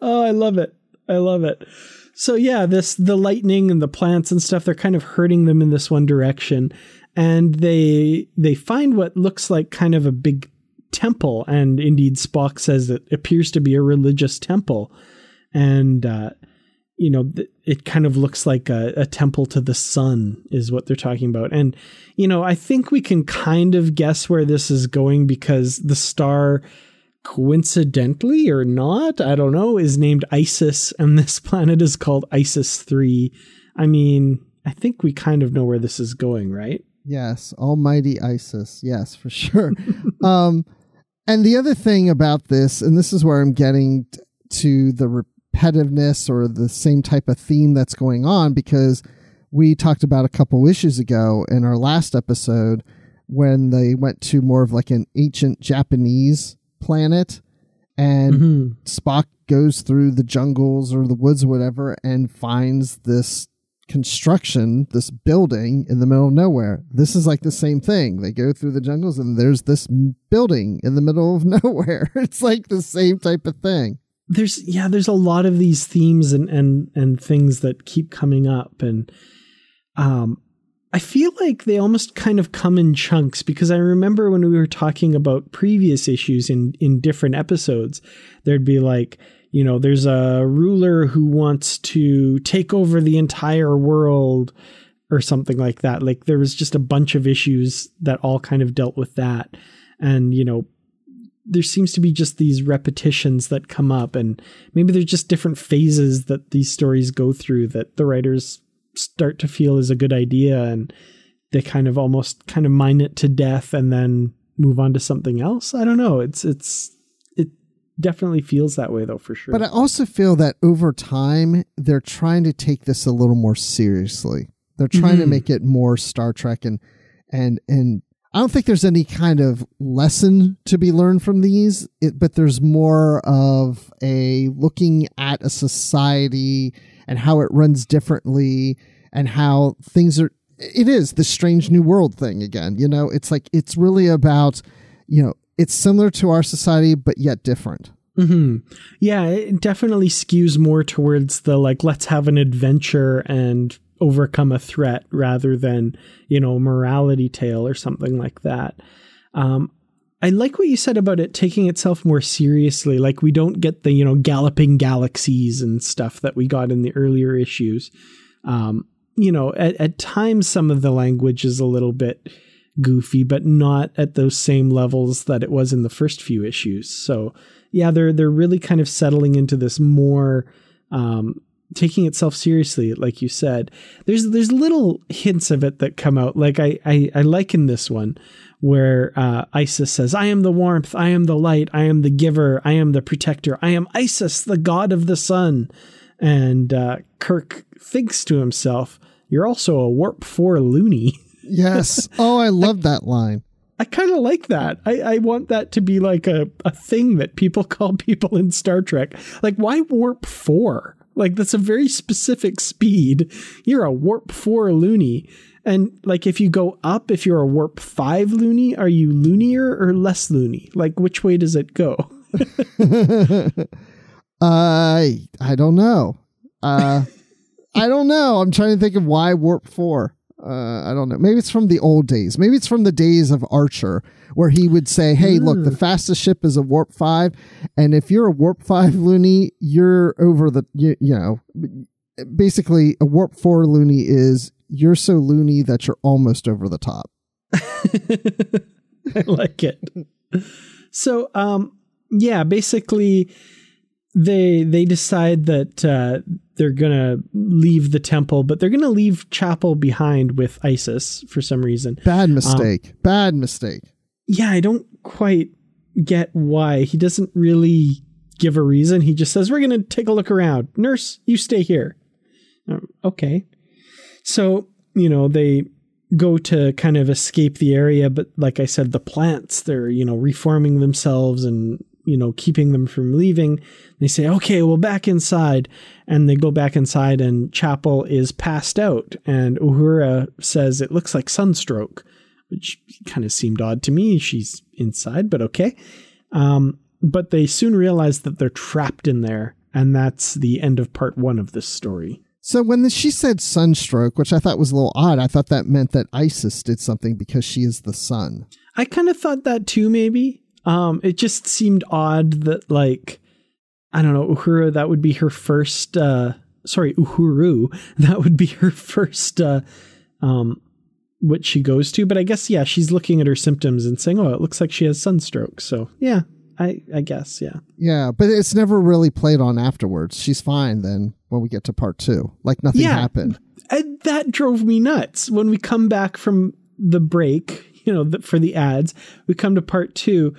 oh, I love it. I love it. So yeah, this the lightning and the plants and stuff, they're kind of hurting them in this one direction. And they they find what looks like kind of a big temple, and indeed Spock says it appears to be a religious temple, and uh, you know it kind of looks like a, a, temple to the sun is what they're talking about, and you know I think we can kind of guess where this is going because the star coincidentally or not, I don't know, is named Isis, and this planet is called Isis 3. I mean, I think we kind of know where this is going, right? Yes, Almighty Isis. Yes, for sure. um, and the other thing about this, and this is where I'm getting to the repetitiveness or the same type of theme that's going on, because we talked about a couple issues ago in our last episode when they went to more of like an ancient Japanese planet and mm-hmm. Spock goes through the jungles or the woods or whatever and finds this construction, this building in the middle of nowhere. This is like the same thing. They go through the jungles and there's this building in the middle of nowhere. It's like the same type of thing. There's yeah, there's a lot of these themes and and and things that keep coming up and um I feel like they almost kind of come in chunks because I remember when we were talking about previous issues in in different episodes, there'd be like you know, there's a ruler who wants to take over the entire world or something like that. Like there was just a bunch of issues that all kind of dealt with that. And, you know, there seems to be just these repetitions that come up and maybe there's just different phases that these stories go through that the writers start to feel is a good idea and they kind of almost kind of mine it to death and then move on to something else. I don't know. It's it's definitely feels that way though for sure. But I also feel that over time they're trying to take this a little more seriously. They're trying mm-hmm. to make it more Star Trek and and and I don't think there's any kind of lesson to be learned from these, it, but there's more of a looking at a society and how it runs differently and how things are. It is the strange new world thing again. You know, it's like it's really about you know it's similar to our society, but yet different. Mm-hmm. Yeah, it definitely skews more towards the like, let's have an adventure and overcome a threat rather than, you know, morality tale or something like that. Um, I like what you said about it taking itself more seriously. Like, we don't get the, you know, galloping galaxies and stuff that we got in the earlier issues. Um, you know, at, at times, some of the language is a little bit goofy, but not at those same levels that it was in the first few issues. So yeah, they're they're really kind of settling into this more um, taking itself seriously, like you said. There's there's little hints of it that come out. Like I I, I liken this one where uh, Isis says, "I am the warmth, I am the light, I am the giver, I am the protector, I am Isis, the god of the sun." And uh, Kirk thinks to himself, "You're also a warp four loony." Yes. Oh, I love that line. I kind of like that. I, I want that to be like a, a thing that people call people in Star Trek. Like, why warp four? Like, that's a very specific speed. You're a warp four loony. And like, if you go up, if you're a warp five loony, are you loonier or less loony? Like, which way does it go? I I don't know. Uh, I don't know. I'm trying to think of why warp four uh, I don't know. Maybe it's from the old days. Maybe it's from the days of Archer, where he would say, "Hey, mm. look, the hmm. fastest ship is a warp five, and if you're a warp five loony, you're over the you, you know." Basically, a warp four loony is you're so loony that you're almost over the top. I like it. So, um, yeah, basically, they they decide that uh, they're gonna leave the temple, but they're gonna leave Chapel behind with Isis for some reason. Bad um, mistake. Um, Bad mistake. Yeah, I don't quite get why he doesn't really give a reason. He just says, "We're gonna take a look around." Nurse, you stay here. Um, okay. So you know they go to kind of escape the area, but like I said, the plants they're you know reforming themselves and you know, keeping them from leaving. They say, okay, well, back inside. And they go back inside, and Chapel is passed out. And Uhura says, it looks like sunstroke, which kind of seemed odd to me. She's inside, but okay. Um, but they soon realize that they're trapped in there. And that's the end of part one of this story. So when the, she said sunstroke, which I thought was a little odd, I thought that meant that Isis did something because she is the sun. I kind of thought that too, maybe. Um, it just seemed odd that like I don't know, Uhura, that would be her first uh sorry, Uhuru, that would be her first uh um what she goes to. But I guess yeah, she's looking at her symptoms and saying, Oh, it looks like she has sunstroke. So yeah, I I guess, yeah. Yeah, but it's never really played on afterwards. She's fine then when we get to part two. Like nothing yeah, happened. And that drove me nuts. When we come back from the break, you know, the, for the ads. We come to part two,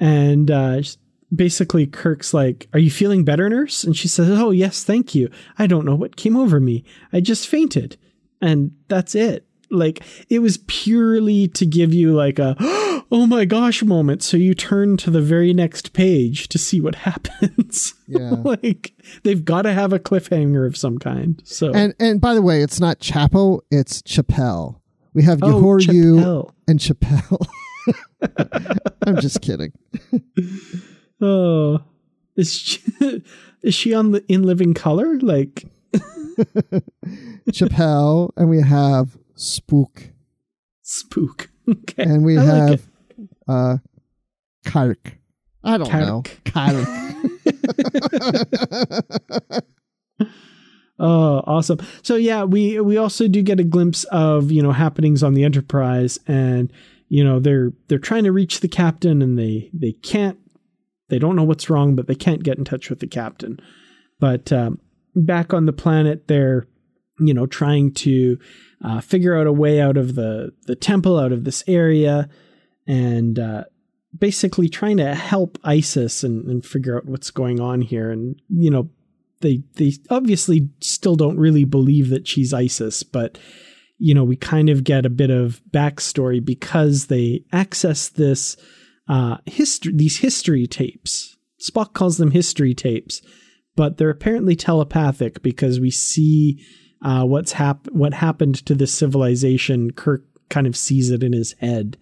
and uh, basically Kirk's like, "Are you feeling better, nurse?" And she says, "Oh yes, thank you. I don't know what came over me. I just fainted, and that's it." Like it was purely to give you like a oh my gosh moment. So you turn to the very next page to see what happens. Yeah. like they've got to have a cliffhanger of some kind. So And and by the way, it's not Chapo, it's Chappelle. We have Oh, Chappelle. and Chappelle. I'm just kidding. oh, is she, is she on the in living color? Like Chappelle, and we have Spook, spook. Okay. and we I have it. uh Kark. I don't know. Kark. Oh, awesome. So yeah, we we also do get a glimpse of, you know, happenings on the Enterprise and you know, they're they're trying to reach the captain and they they can't they don't know what's wrong, but they can't get in touch with the captain. But um, back on the planet they're you know, trying to uh, figure out a way out of the the temple out of this area and uh basically trying to help ISIS and, and figure out what's going on here and you know they they obviously still don't really believe that she's ISIS, but you know we kind of get a bit of backstory because they access this uh, history these history tapes. Spock calls them history tapes, but they're apparently telepathic because we see uh, what's hap- what happened to this civilization. Kirk kind of sees it in his head.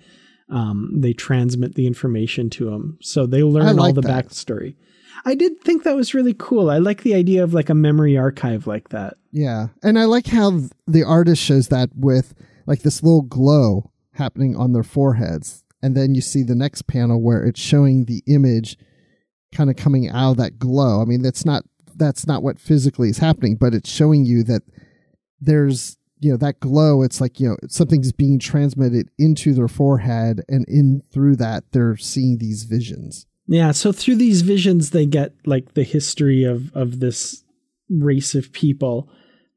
Um, they transmit the information to him, so they learn all the that. backstory. I did think that was really cool. I like the idea of like a memory archive like that. Yeah. And I like how the artist shows that with like this little glow happening on their foreheads. And then you see the next panel where it's showing the image kind of coming out of that glow. I mean, that's not that's not what physically is happening, but it's showing you that there's you know that glow it's like you know something's being transmitted into their forehead and in through that they're seeing these visions Yeah, so through these visions they get like the history of of this race of people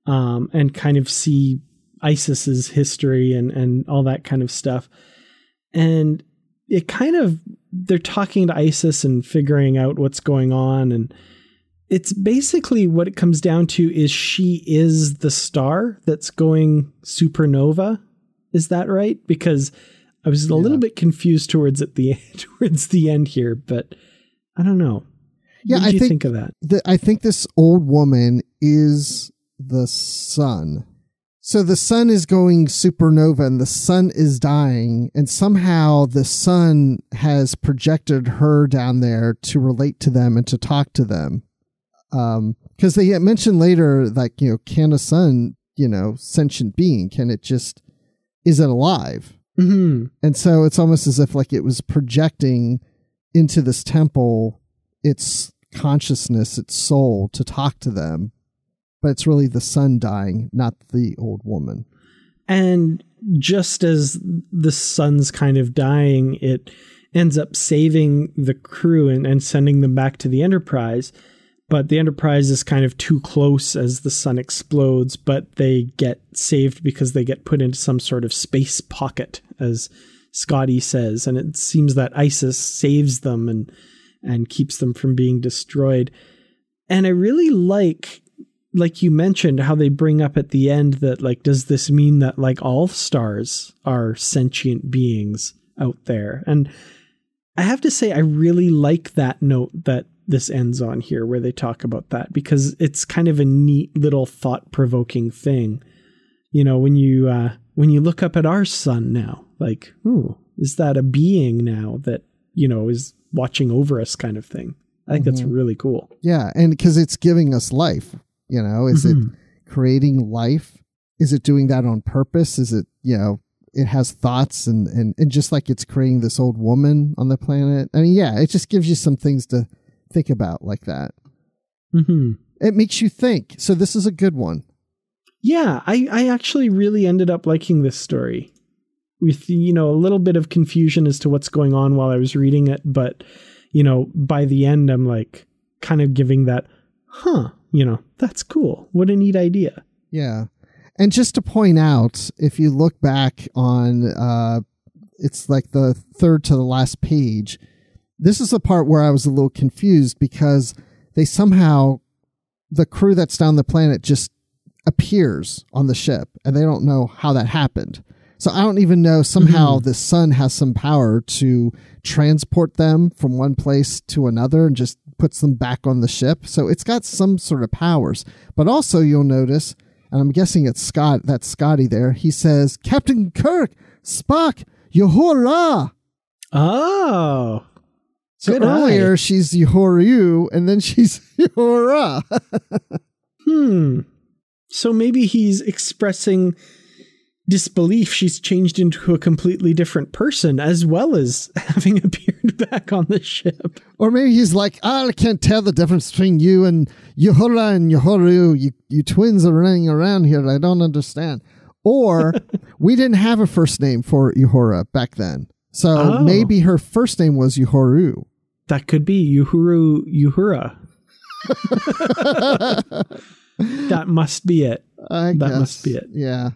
um and kind of see ISIS's history and and all that kind of stuff. And it kind of they're talking to ISIS and figuring out what's going on and it's basically what it comes down to is she is the star that's going supernova. Is that right? Because I was a little bit confused towards at the towards the end here, but I don't know. Yeah, what did I you think- think of that? the, I think this old woman is the sun. So the sun is going supernova and the sun is dying, and somehow the sun has projected her down there to relate to them and to talk to them. Um, because they mentioned later, like you know, can a sun, you know, sentient being, can it just is it alive? Hmm And so it's almost as if like it was projecting into this temple its consciousness, its soul to talk to them. But it's really the sun dying, not the old woman. And just as the sun's kind of dying, it ends up saving the crew and, and sending them back to the Enterprise. But the Enterprise is kind of too close as the sun explodes, but they get saved because they get put into some sort of space pocket, as Scotty says. And it seems that ISIS saves them and and keeps them from being destroyed. And I really like like you mentioned how they bring up at the end that like does this mean that like all stars are sentient beings out there and i have to say i really like that note that this ends on here where they talk about that because it's kind of a neat little thought provoking thing you know when you uh when you look up at our sun now like ooh is that a being now that you know is watching over us kind of thing i think that's really cool Yeah, and because it's giving us life, you know, is Mhm. it creating life? Is it doing that on purpose? Is it, you know, it has thoughts and, and, and just like it's creating this old woman on the planet. I mean, yeah, it just gives you some things to think about like that. hmm It makes you think. So this is a good one. Yeah, I, I actually really ended up liking this story. With you know a little bit of confusion as to what's going on while I was reading it, but you know by the end I'm like kind of giving that, huh? You know that's cool. What a neat idea. Yeah. And just to point out, if you look back on uh it's like the third to the last page, this is the part where I was a little confused because they somehow the crew that's down the planet just appears on the ship and they don't know how that happened. So I don't even know somehow mm-hmm. the sun has some power to transport them from one place to another and just puts them back on the ship. So it's got some sort of powers. But also you'll notice, and I'm guessing it's Scott, that's Scotty there. He says, Captain Kirk, Spock, Yahora. Oh. So Good earlier eye. she's Yahoryu and then she's Yahora. Hmm. So maybe he's expressing disbelief she's changed into a completely different person as well as having appeared back on the ship. or maybe he's like, "Ah, I can't tell the difference between you and Yahora and Yohoru. You, you twins are running around here. I don't understand. Or we didn't have a first name for Yahora back then. So Oh. maybe her first name was Yuhoru. That could be Uhuru Uhura. that must be it. I That guess. must be it. Yeah.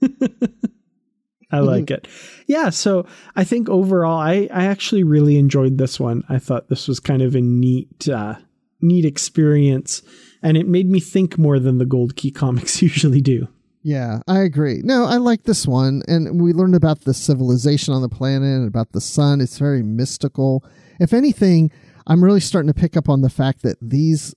I like it. Yeah, so I think overall I, I actually really enjoyed this one. I thought this was kind of a neat uh neat experience and it made me think more than the Gold Key comics usually do. Yeah, I agree. No, I like this one. And we learned about the civilization on the planet and about the sun. It's very mystical. If anything, I'm really starting to pick up on the fact that these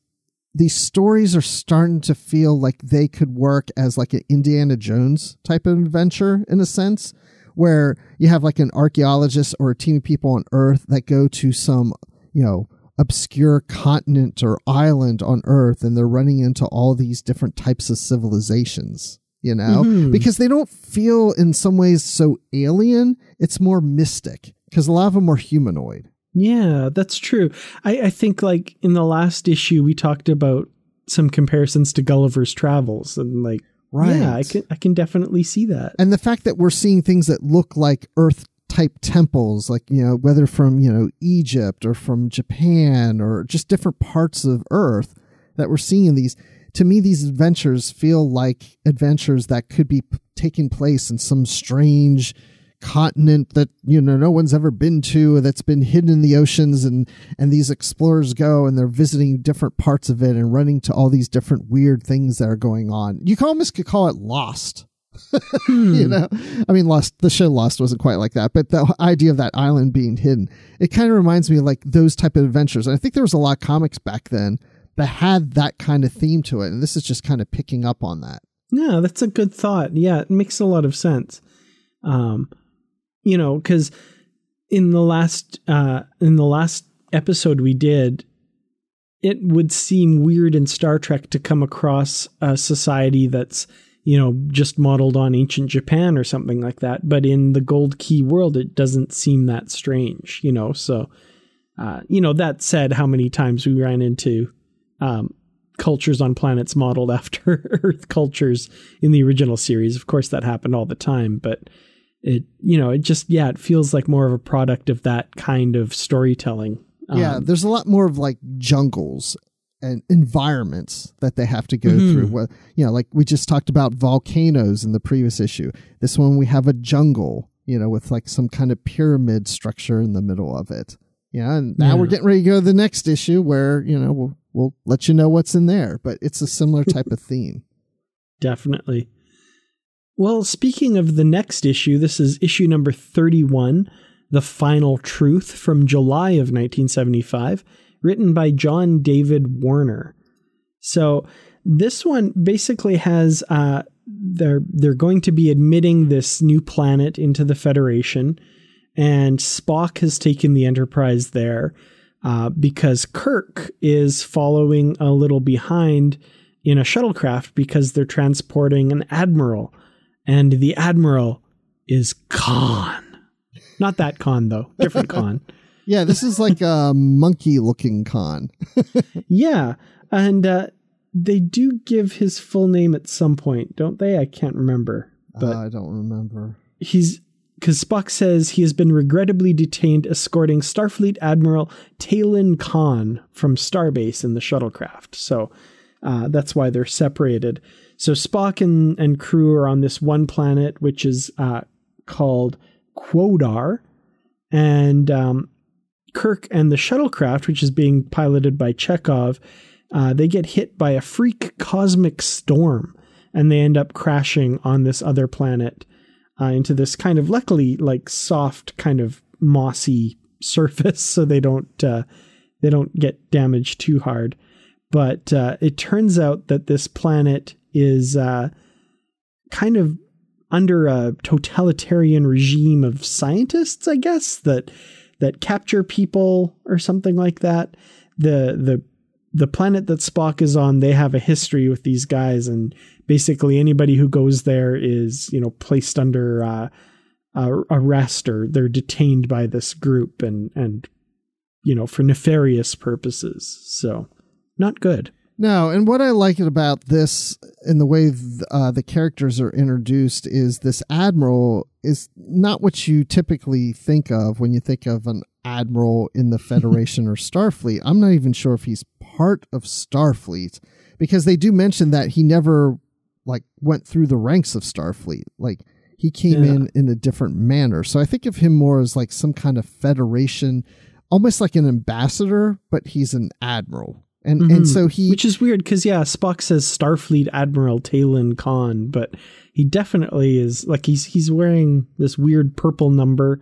these stories are starting to feel like they could work as like an Indiana Jones type of adventure in a sense, where you have like an archaeologist or a team of people on Earth that go to some, you know, obscure continent or island on Earth and they're running into all these different types of civilizations, you know, Mhm. because they don't feel in some ways so alien. It's more mystic because a lot of them are humanoid. Yeah, that's true. I, I think like in the last issue we talked about some comparisons to Gulliver's Travels and like right. yeah, I can I can definitely see that. and the fact that we're seeing things that look like earth type temples like you know whether from you know egypt or from japan or just different parts of earth that we're seeing in these to me these adventures feel like adventures that could be p- taking place in some strange continent that you know no one's ever been to that's been hidden in the oceans and and these explorers go and they're visiting different parts of it and running to all these different weird things that are going on. You almost could call it lost. You know? I mean lost the show lost wasn't quite like that but the idea of that island being hidden it kind of reminds me of like those type of adventures. And i think there was a lot of comics back then that had that kind of theme to it and this is just kind of picking up on that. Yeah, that's a good thought. Yeah, it makes a lot of sense. Um, you know, because in the last uh, in the last episode we did, it would seem weird in Star Trek to come across a society that's you know just modeled on ancient Japan or something like that. But in the Gold Key world, it doesn't seem that strange. You know, so uh, you know that said, how many times we ran into um, cultures on planets modeled after Earth cultures in the original series. Of course, that happened all the time, but it, you know, it just, yeah, it feels like more of a product of that kind of storytelling. yeah Um, there's a lot more of like jungles and environments that they have to go Mhm. through Well, you know like we just talked about volcanoes in the previous issue this one we have a jungle you know with like some kind of pyramid structure in the middle of it yeah and now we're getting ready to go to the next issue where you know we'll, we'll let you know what's in there but it's a similar type of theme Definitely. Well, speaking of the next issue, this is issue number 31, The Final Truth from July of 1975, written by John David Warner. So, this one basically has uh they're they're going to be admitting this new planet into the Federation and Spock has taken the Enterprise there uh, because Kirk is following a little behind in a shuttlecraft because they're transporting an admiral, and the admiral is Khan. Not that Khan though, different Khan. yeah this is like a monkey looking Khan. Yeah, and uh, they do give his full name at some point, don't they? I can't remember, but i don't remember he's because Spock says he has been regrettably detained escorting Starfleet Admiral Talon Khan from Starbase in the shuttlecraft. So uh, that's why they're separated. So Spock and, and crew are on this one planet, which is uh, called Quodar, and um, Kirk and the shuttlecraft, which is being piloted by Chekov, uh, they get hit by a freak cosmic storm, and they end up crashing on this other planet. uh, into this kind of luckily like soft kind of mossy surface so they don't uh, they don't get damaged too hard but uh, it turns out that this planet is uh, kind of under a totalitarian regime of scientists i guess that that capture people or something like that the the the planet that Spock is on, they have a history with these guys, and basically anybody who goes there is, you know, placed under uh, arrest or they're detained by this group, and and you know for nefarious purposes. So not good. No, and what I like about this and the way th- uh, the characters are introduced is this admiral is not what you typically think of when you think of an admiral in the Federation or Starfleet. I'm not even sure if he's part of Starfleet because they do mention that he never like went through the ranks of Starfleet. Like he came Yeah. in in a different manner. So I think of him more as like some kind of Federation, almost like an ambassador, but he's an admiral. And and Mhm. so he Which is weird because yeah, Spock says Starfleet Admiral Talon Kahn, but he definitely is like he's he's wearing this weird purple number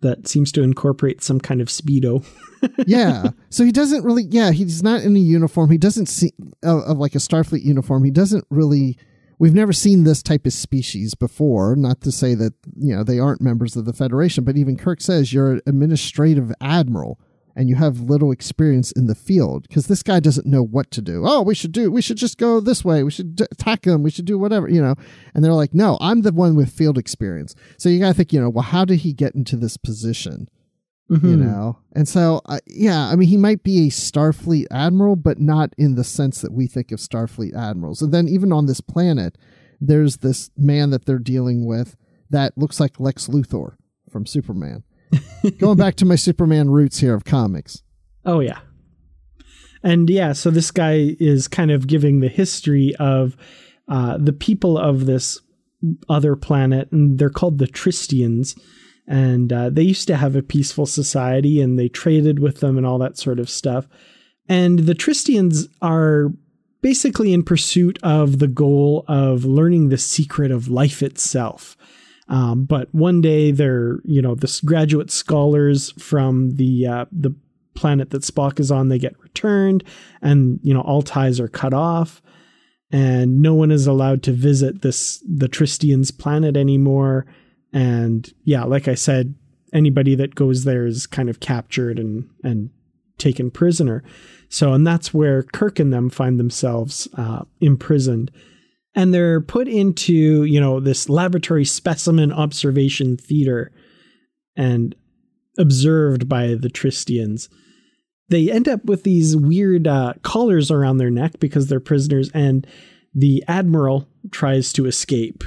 that seems to incorporate some kind of speedo. yeah. So he doesn't really. Yeah, he's not in a uniform. He doesn't see of like a Starfleet uniform. He doesn't really. We've never seen this type of species before. Not to say that you know they aren't members of the Federation, but even Kirk says you're an administrative admiral and you have little experience in the field because this guy doesn't know what to do. Oh, we should do. We should just go this way. We should d- attack them. We should do whatever you know. And they're like, no, I'm the one with field experience. So you got to think, you know, well, how did he get into this position? you Mhm. know and so uh, yeah i mean he might be a starfleet admiral but not in the sense that we think of starfleet admirals and then even on this planet there's this man that they're dealing with that looks like lex luthor from superman going back to my superman roots here of comics Oh yeah. And yeah, so this guy is kind of giving the history of uh, the people of this other planet, and they're called the Tristians. And uh, they used to have a peaceful society, and they traded with them and all that sort of stuff. And the Tristians are basically in pursuit of the goal of learning the secret of life itself. Um, but one day they're, you know, this graduate scholars from the uh, the planet that Spock is on, they get returned, and you know all ties are cut off, and no one is allowed to visit this the Tristians planet anymore. And yeah, like I said, anybody that goes there is kind of captured and and taken prisoner. So, and that's where Kirk and them find themselves uh, imprisoned. And they're put into, you know, this laboratory specimen observation theater and observed by the Tristians. They end up with these weird uh, collars around their neck because they're prisoners, and the admiral tries to escape,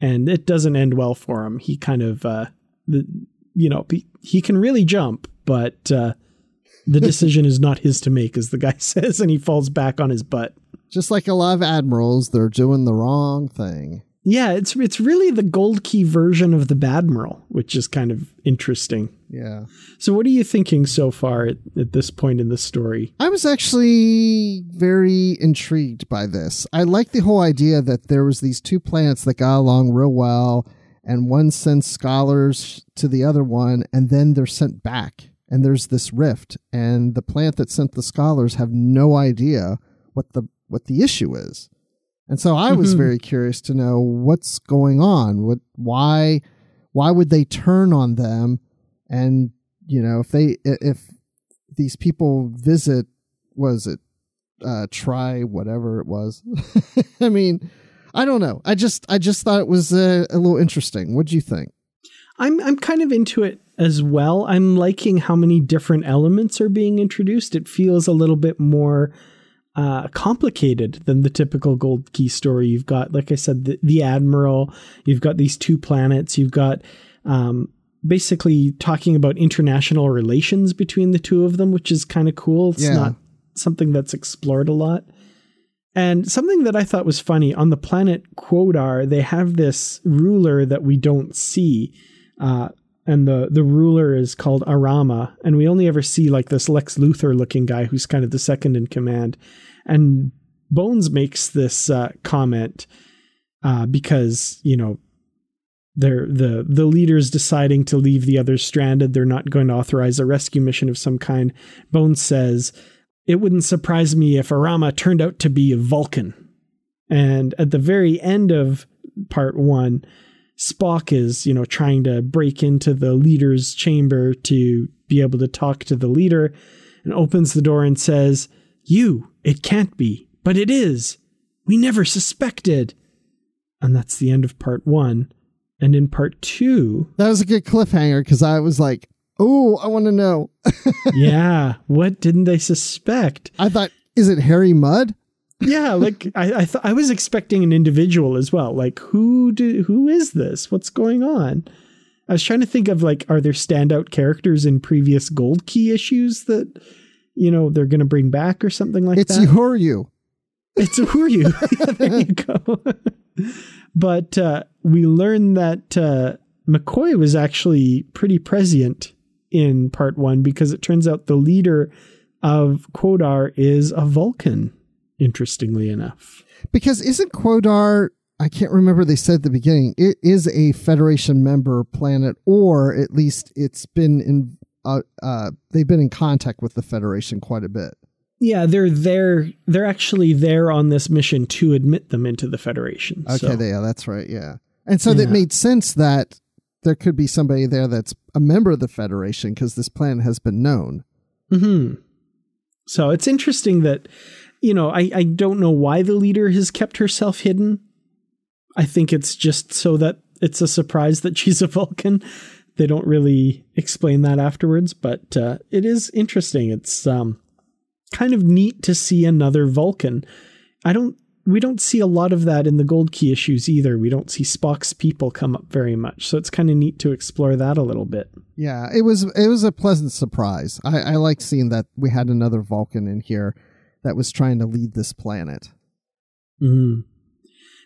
and it doesn't end well for him. He kind of, uh, the, you know, he, he can really jump, but uh, the decision is not his to make, as the guy says, and he falls back on his butt. Just like a lot of admirals they're doing the wrong thing Yeah, it's it's really the gold key version of the Badmiral, which is kind of interesting. yeah So, what are you thinking so far at, at this point in the story? I was actually very intrigued by this. I like the whole idea that there was these two planets that got along real well, and one sends scholars to the other one, and then they're sent back. And there's this rift, and the planet that sent the scholars have no idea what the what the issue is. And so I was Mhm. very curious to know what's going on. What why why would they turn on them? And you know, if they if these people visit was it uh try whatever it was i mean i don't know i just i just thought it was uh, a little interesting what do you think I'm I'm kind of into it as well. I'm liking how many different elements are being introduced. It feels a little bit more uh, complicated than the typical Gold Key story. You've got, like I said, the, the Admiral. You've got these two planets. You've got um, basically talking about international relations between the two of them, which is kind of cool. It's Yeah. not something that's explored a lot. And something that I thought was funny on the planet Quodar, they have this ruler that we don't see. Uh, and the, the ruler is called Arama. And we only ever see like this Lex Luthor looking guy who's kind of the second in command. And Bones makes this uh, comment uh, because, you know, they're the the leaders deciding to leave the others stranded. They're not going to authorize a rescue mission of some kind. Bones says, "It wouldn't surprise me if Arama turned out to be a Vulcan." And at the very end of part one, Spock is, you know, trying to break into the leader's chamber to be able to talk to the leader and opens the door and says, You, it can't be, but it is. We never suspected. And that's the end of part one. And in part two, That was a good cliffhanger because I was like, oh, I want to know. yeah, what didn't they suspect? I thought, is it Harry Mudd? Yeah, like I I, th- I was expecting an individual as well. Like who do who is this? What's going on? I was trying to think of like are there standout characters in previous Gold Key issues that you know they're going to bring back or something like that? it's that. It's Uhuru. yeah, there you go. but uh, we learned that uh, McCoy was actually pretty prescient in part one because it turns out the leader of Quodar is a Vulcan interestingly enough. Because isn't Quodar, I can't remember they said at the beginning, it is a Federation member planet, or at least it's been in, uh, uh, they've been in contact with the Federation quite a bit. Yeah, they're there. They're actually there on this mission to admit them into the Federation. Okay, so. yeah, that's right. Yeah. And so Yeah. that made sense that there could be somebody there that's a member of the Federation because this plan has been known. hmm So it's interesting that, you know, I, I don't know why the leader has kept herself hidden. I think it's just so that it's a surprise that she's a Vulcan. They don't really explain that afterwards, but uh, it is interesting. It's um, kind of neat to see another Vulcan. I don't. We don't see a lot of that in the Gold Key issues either. We don't see Spock's people come up very much, so it's kind of neat to explore that a little bit. Yeah, it was it was a pleasant surprise. I, I like seeing that we had another Vulcan in here that was trying to lead this planet. Mm.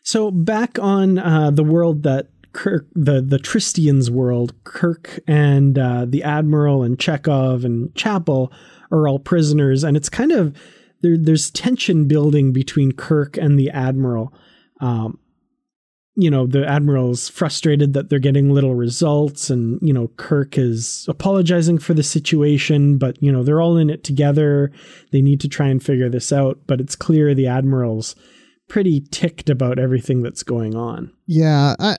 So back on uh, the world that Kirk, the the Tristians world, Kirk and uh, the Admiral and Chekov and Chapel are all prisoners, and it's kind of there. There's tension building between Kirk and the Admiral. Um, you know, the Admiral's frustrated that they're getting little results, and you know, Kirk is apologizing for the situation, but you know, they're all in it together. They need to try and figure this out, but it's clear the Admiral's pretty ticked about everything that's going on. Yeah, I,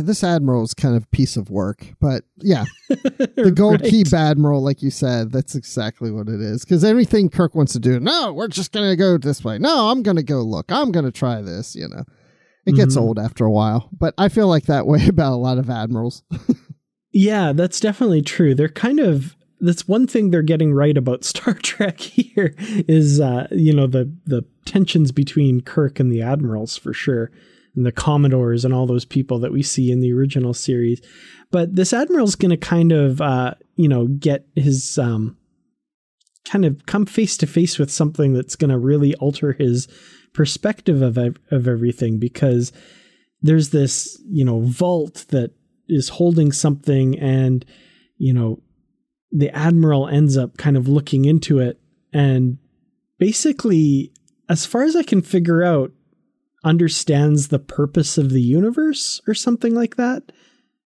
this admiral's kind of piece of work, but yeah, the gold Right. key admiral, like you said, that's exactly what it is. Because everything Kirk wants to do, no, we're just gonna go this way. No, I'm gonna go look. I'm gonna try this. You know, it gets Mhm. old after a while. But I feel like that way about a lot of admirals. Yeah, that's definitely true. They're kind of that's one thing they're getting right about Star Trek here is uh, you know the the tensions between Kirk and the admirals for sure, and the commodores and all those people that we see in the original series. But this admiral's going to kind of uh, you know get his um, kind of come face to face with something that's going to really alter his perspective of of everything because there's this you know vault that is holding something and you know the admiral ends up kind of looking into it and basically as far as i can figure out understands the purpose of the universe or something like that?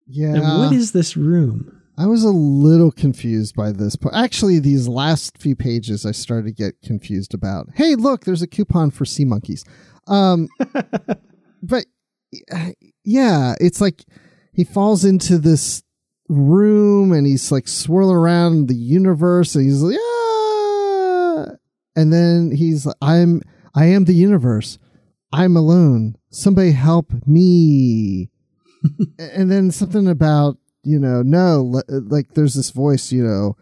Yeah, and what is this room I was a little confused by this, but actually, these last few pages I started to get confused about. Hey, look, there's a coupon for sea monkeys. Um, but yeah, it's like he falls into this room and he's like swirling around the universe, and he's like, yeah, and then he's like, I'm, I am the universe. I'm alone. Somebody help me. and then something about you know, no, uh, like there's this voice, you know,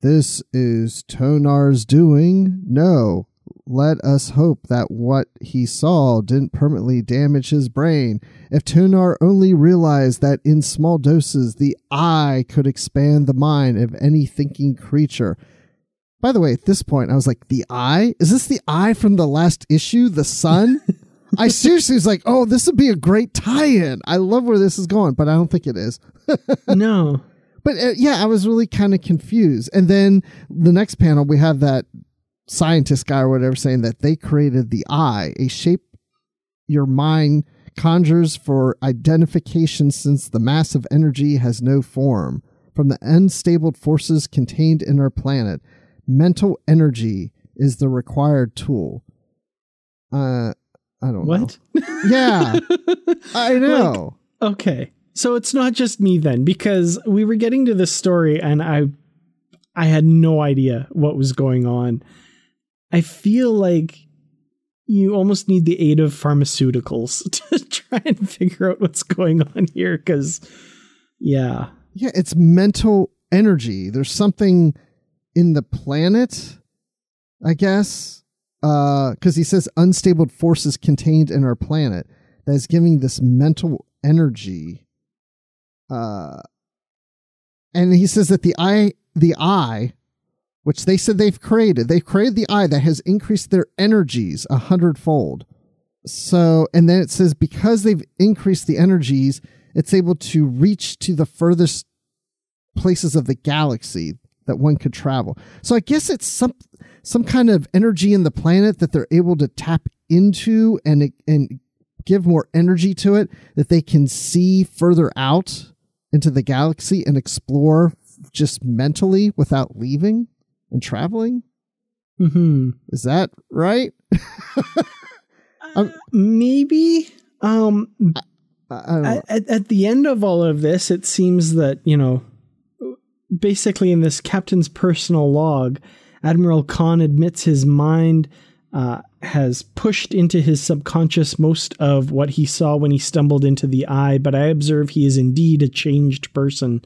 this is Tonar's doing. No, let us hope that what he saw didn't permanently damage his brain. If Tonar only realized that in small doses the eye could expand the mind of any thinking creature. By the way, at this point, I was like, the eye? Is this the eye from the last issue, the sun? I seriously was like, oh, this would be a great tie in. I love where this is going, but I don't think it is. no But uh, yeah, I was really kind of confused. And then the next panel, we have that scientist guy or whatever saying that they created the eye, a shape your mind conjures for identification since the mass of energy has no form. From the unstable forces contained in our planet, mental energy is the required tool. Uh, I don't What? know. What? yeah, I know. Okay. So it's not just me then, because we were getting to this story and I I had no idea what was going on. I feel like you almost need the aid of pharmaceuticals to try and figure out what's going on here because yeah. Yeah, it's mental energy. There's something in the planet, I guess, because he says unstable forces contained in our planet that is giving this mental energy. Uh, and he says that the eye, the eye, which they said they've created, they've created the eye that has increased their energies a hundredfold. So, and then it says because they've increased the energies, it's able to reach to the furthest places of the galaxy that one could travel. So I guess it's some some kind of energy in the planet that they're able to tap into and and give more energy to it that they can see further out into the galaxy and explore just mentally without leaving and traveling. Mm-hmm. Is that right? Um, Maybe. Um, I, I don't know. at, at the end of all of this, it seems that, you know, basically in this captain's personal log, Admiral Kahn admits his mind uh, has pushed into his subconscious most of what he saw when he stumbled into the eye, but I observe he is indeed a changed person.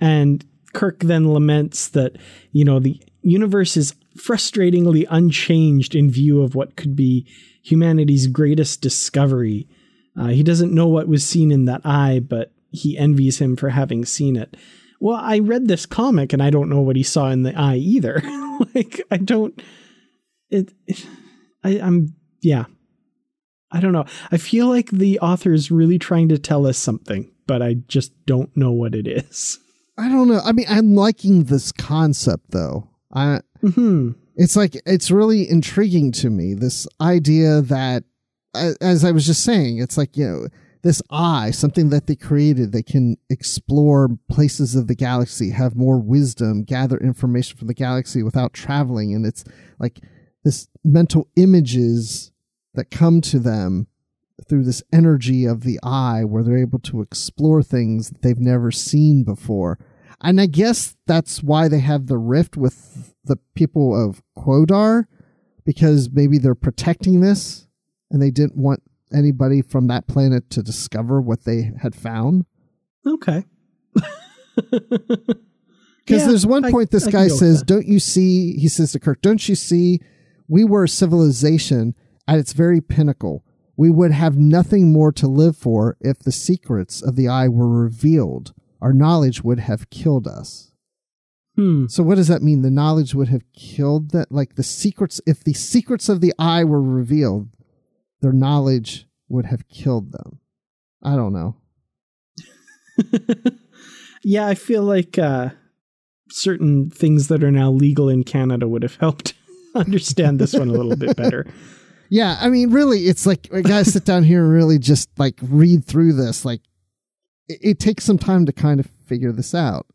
And Kirk then laments that, you know, the universe is frustratingly unchanged in view of what could be humanity's greatest discovery. Uh, he doesn't know what was seen in that eye, but he envies him for having seen it. Well, I read this comic and I don't know what he saw in the eye either. like, I don't. It. it I, I'm. Yeah. I don't know. I feel like the author is really trying to tell us something, but I just don't know what it is. I don't know. I mean, I'm liking this concept though. I hmm it's like it's really intriguing to me this idea that as i was just saying it's like you know this eye something that they created they can explore places of the galaxy have more wisdom gather information from the galaxy without traveling. And it's like this mental images that come to them through this energy of the eye where they're able to explore things that they've never seen before. And i guess that's why they have the rift with the people of Quodar because maybe they're protecting this and they didn't want anybody from that planet to discover what they had found. Okay. Because Yeah, there's one I- point this I guy says. Don't you see? He says to Kirk, Don't you see? We were a civilization at its very pinnacle. We would have nothing more to live for if the secrets of the eye were revealed. Our knowledge would have killed us. Hmm. So what does that mean? The knowledge would have killed that like the secrets if the secrets of the eye were revealed, their knowledge would have killed them. I don't know. yeah, I feel like uh, certain things that are now legal in Canada would have helped understand this one a little bit better. Yeah, I mean really it's like I gotta sit down here and really just like read through this. Like it, it takes some time to kind of figure this out.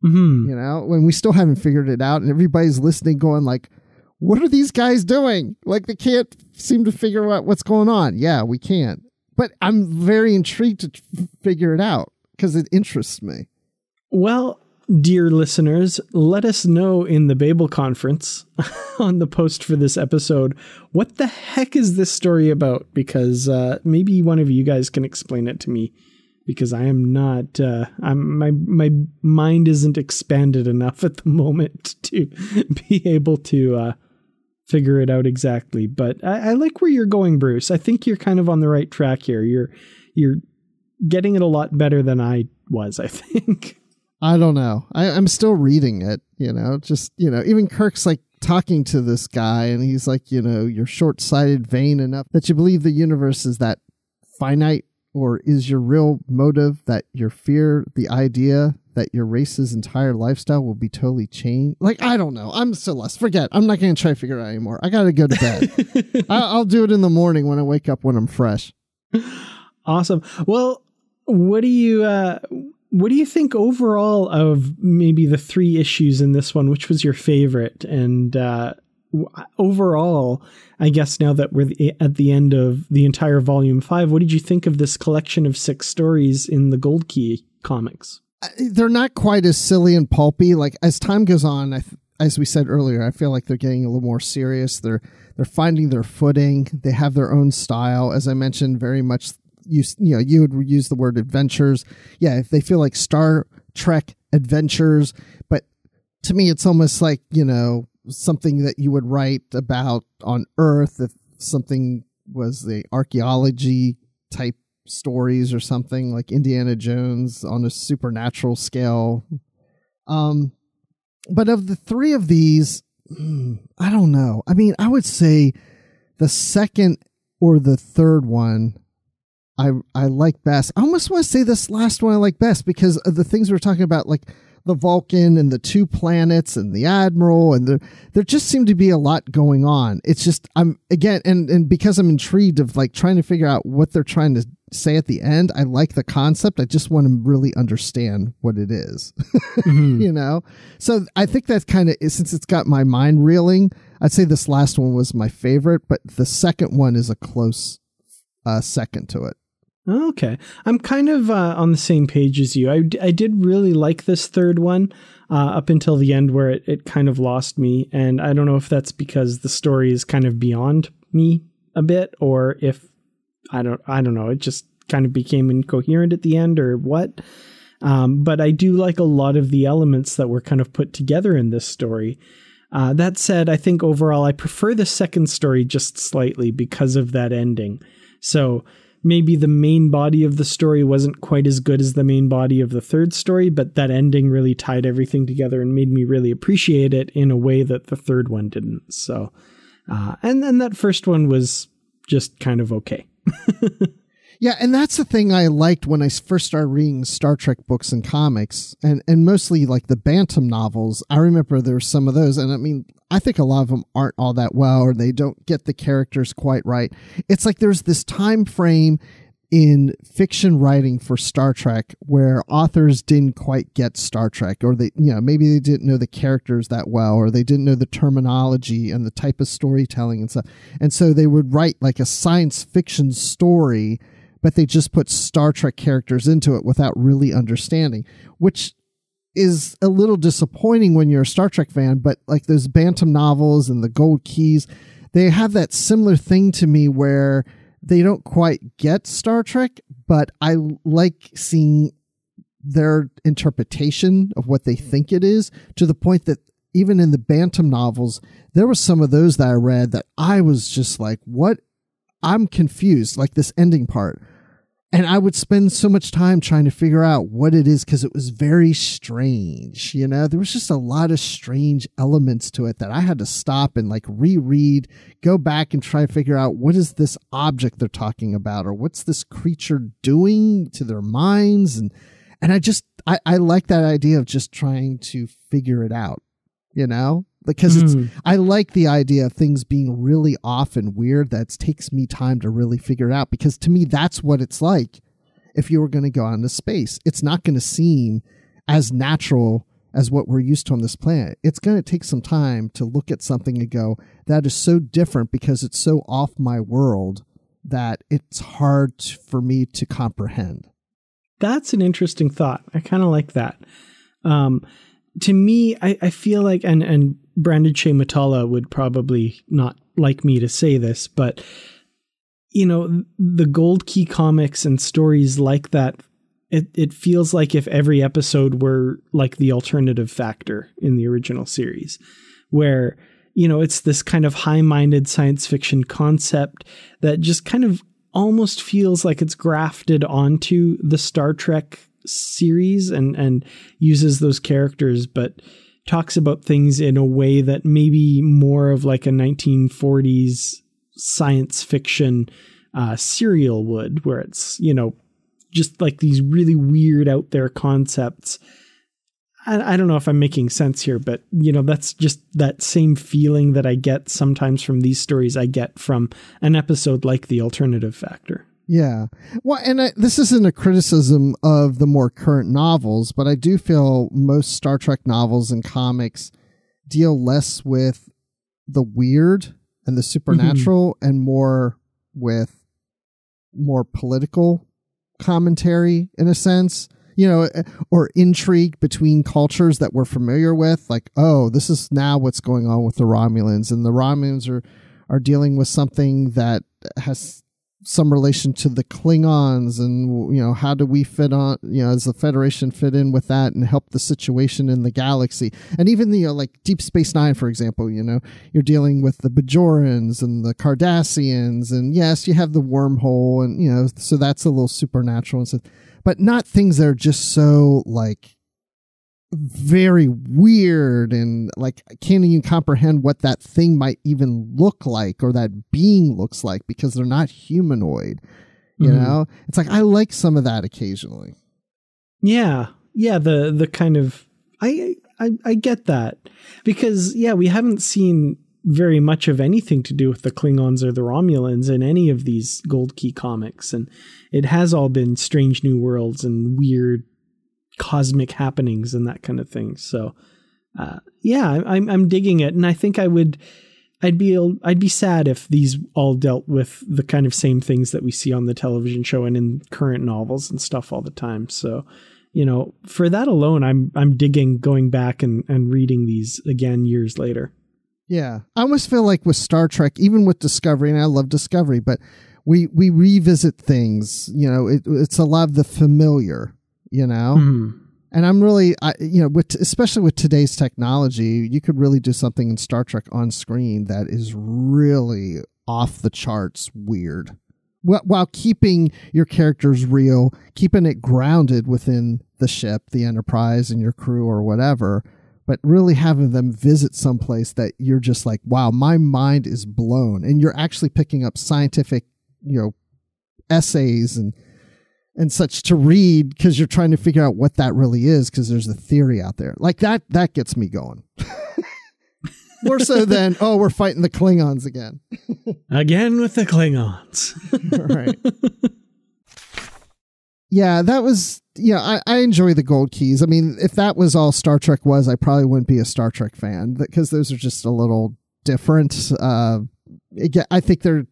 hmm You know, when we still haven't figured it out and everybody's listening going like what are these guys doing? Like they can't seem to figure out what's going on. Yeah, we can't. But I'm very intrigued to figure it out because it interests me. Well, dear listeners, let us know in the Babel conference on the post for this episode what the heck is this story about? Because uh, maybe one of you guys can explain it to me. Because I am not, uh, I'm my my mind isn't expanded enough at the moment to be able to uh, figure it out exactly. But I, I like where you're going, Bruce. I think you're kind of on the right track here. You're you're getting it a lot better than I was. I think. I don't know. I, I'm still reading it, you know, just, you know, even Kirk's like talking to this guy and he's like, you know, you're short sighted, vain enough that you believe the universe is that finite, or is your real motive that your fear the idea that your race's entire lifestyle will be totally changed? Like, I don't know. I'm still lost. Forget. I'm not going to try to figure it out anymore. I got to go to bed. I, I'll do it in the morning when I wake up when I'm fresh. Awesome. Well, what do you uh, what do you think overall of maybe the three issues in this one? Which was your favorite? And uh, overall, I guess now that we're at the end of the entire volume five, what did you think of this collection of six stories in the Gold Key comics? They're not quite as silly and pulpy. Like as time goes on, I as we said earlier, I feel like they're getting a little more serious. They're they're finding their footing. They have their own style. As I mentioned, very much you you know you would use the word adventures. Yeah, if they feel like Star Trek adventures, but to me, it's almost like you know something that you would write about on Earth if something was the archaeology type stories or something like Indiana Jones on a supernatural scale. Um, but of the three of these, I don't know. I mean, I would say the second or the third one I I like best. I almost want to say this last one I like best because of the things we are talking about, like the Vulcan and the two planets and the Admiral, and there there just seemed to be a lot going on. It's just I'm again and and because I'm intrigued of like trying to figure out what they're trying to say at the end. I like the concept. I just want to really understand what it is. mm-hmm. you know? So I think that's kind of since it's got my mind reeling, I'd say this last one was my favorite, but the second one is a close uh, second to it. Okay. I'm kind of uh, on the same page as you. I, I did really like this third one uh, up until the end where it, it kind of lost me. And I don't know if that's because the story is kind of beyond me a bit or if I don't I don't know. It just kind of became incoherent at the end or what. Um, but I do like a lot of the elements that were kind of put together in this story. Uh, that said, I think overall I prefer the second story just slightly because of that ending. So maybe the main body of the story wasn't quite as good as the main body of the third story, but that ending really tied everything together and made me really appreciate it in a way that the third one didn't. So, uh, and then that first one was just kind of okay. yeah, and that's the thing I liked when I first started reading Star Trek books and comics, and and mostly like the Bantam novels. I remember there were some of those, and I mean, I think a lot of them aren't all that well, or they don't get the characters quite right. It's like there's this time frame in fiction writing for Star Trek where authors didn't quite get Star Trek or they you know maybe they didn't know the characters that well or they didn't know the terminology and the type of storytelling and stuff. And so they would write like a science fiction story but they just put Star Trek characters into it without really understanding which is a little disappointing when you're a Star Trek fan but like those Bantam novels and the Gold Keys they have that similar thing to me where they don't quite get Star Trek, but I like seeing their interpretation of what they hmm. think it is to the point that even in the Bantam novels, there were some of those that I read that I was just like, what? I'm confused, like this ending part and I would spend so much time trying to figure out what it is because it was very strange. You know, there was just a lot of strange elements to it that I had to stop and like reread, go back and try to figure out what is this object they're talking about or what's this creature doing to their minds. And, and I just, I, I like that idea of just trying to figure it out, you know? Because mm. it's hmm. I like the idea of things being really off and weird that takes me time to really figure it out because to me that's what it's like if you were going to go out into space it's not going to seem as natural as what we're used to on this planet it's going to take some time to look at something and go that is so different because it's so off my world that it's hard for me to comprehend that's an interesting thought i kind of like that um to me, I, I feel like, and and Brandon Shea Mutala would probably not like me to say this, but you know, the Gold Key comics and stories like that, it it feels like if every episode were like the alternative factor in the original series, where you know it's this kind of high-minded science fiction concept that just kind of almost feels like it's grafted onto the Star Trek series and and uses those characters but talks about things in a way that maybe more of like a 1940s science fiction uh, serial would where it's you know just like these really weird out there concepts. I, I don't know if i'm making sense here but you know that's just that same feeling that i get sometimes from these stories i get from an episode like the alternative factor Yeah. Well, and I, this isn't a criticism of the more current novels, but I do feel most Star Trek novels and comics deal less with the weird and the supernatural mm-hmm. and more with more political commentary in a sense you know or intrigue between cultures that we're familiar with like oh this is now what's going on with the romulans and the romulans are are dealing with something that has some relation to the Klingons and you know how do we fit on you know as the Federation fit in with that and help the situation in the galaxy? And even the you know, like Deep Space Nine for example you know you're dealing with the Bajorans and the Cardassians and yes you have the wormhole and you know so that's a little supernatural and stuff but not things that are just so like very weird and like I can't even comprehend what that thing might even look like or that being looks like because they're not humanoid. You mm-hmm. know? It's like I like some of that occasionally. Yeah. Yeah, the the kind of I I I get that. Because yeah, we haven't seen very much of anything to do with the Klingons or the Romulans in any of these Gold Key comics and it has all been strange new worlds and weird cosmic happenings and that kind of thing. So, uh, yeah, I'm I'm digging it, and I think I would. I'd be I'd be sad if these all dealt with the kind of same things that we see on the television show and in current novels and stuff all the time. So, you know, for that alone, I'm I'm digging going back and and reading these again years later. Yeah, I almost feel like with Star Trek, even with Discovery, and I love Discovery, but we we revisit things. You know, it, it's a lot of the familiar you know mm. and i'm really I, you know with especially with today's technology you could really do something in star trek on screen that is really off the charts weird while keeping your characters real keeping it grounded within the ship the enterprise and your crew or whatever but really having them visit someplace that you're just like wow my mind is blown and you're actually picking up scientific you know essays and and such to read because you're trying to figure out what that really is because there's a theory out there. Like that that gets me going. More so than oh we're fighting the klingons again. Again with the klingons. Right. Yeah that was yeah I, I enjoy the gold keys. I mean if that was all star trek was i probably wouldn't be a star trek fan because those are just a little different uh i think they're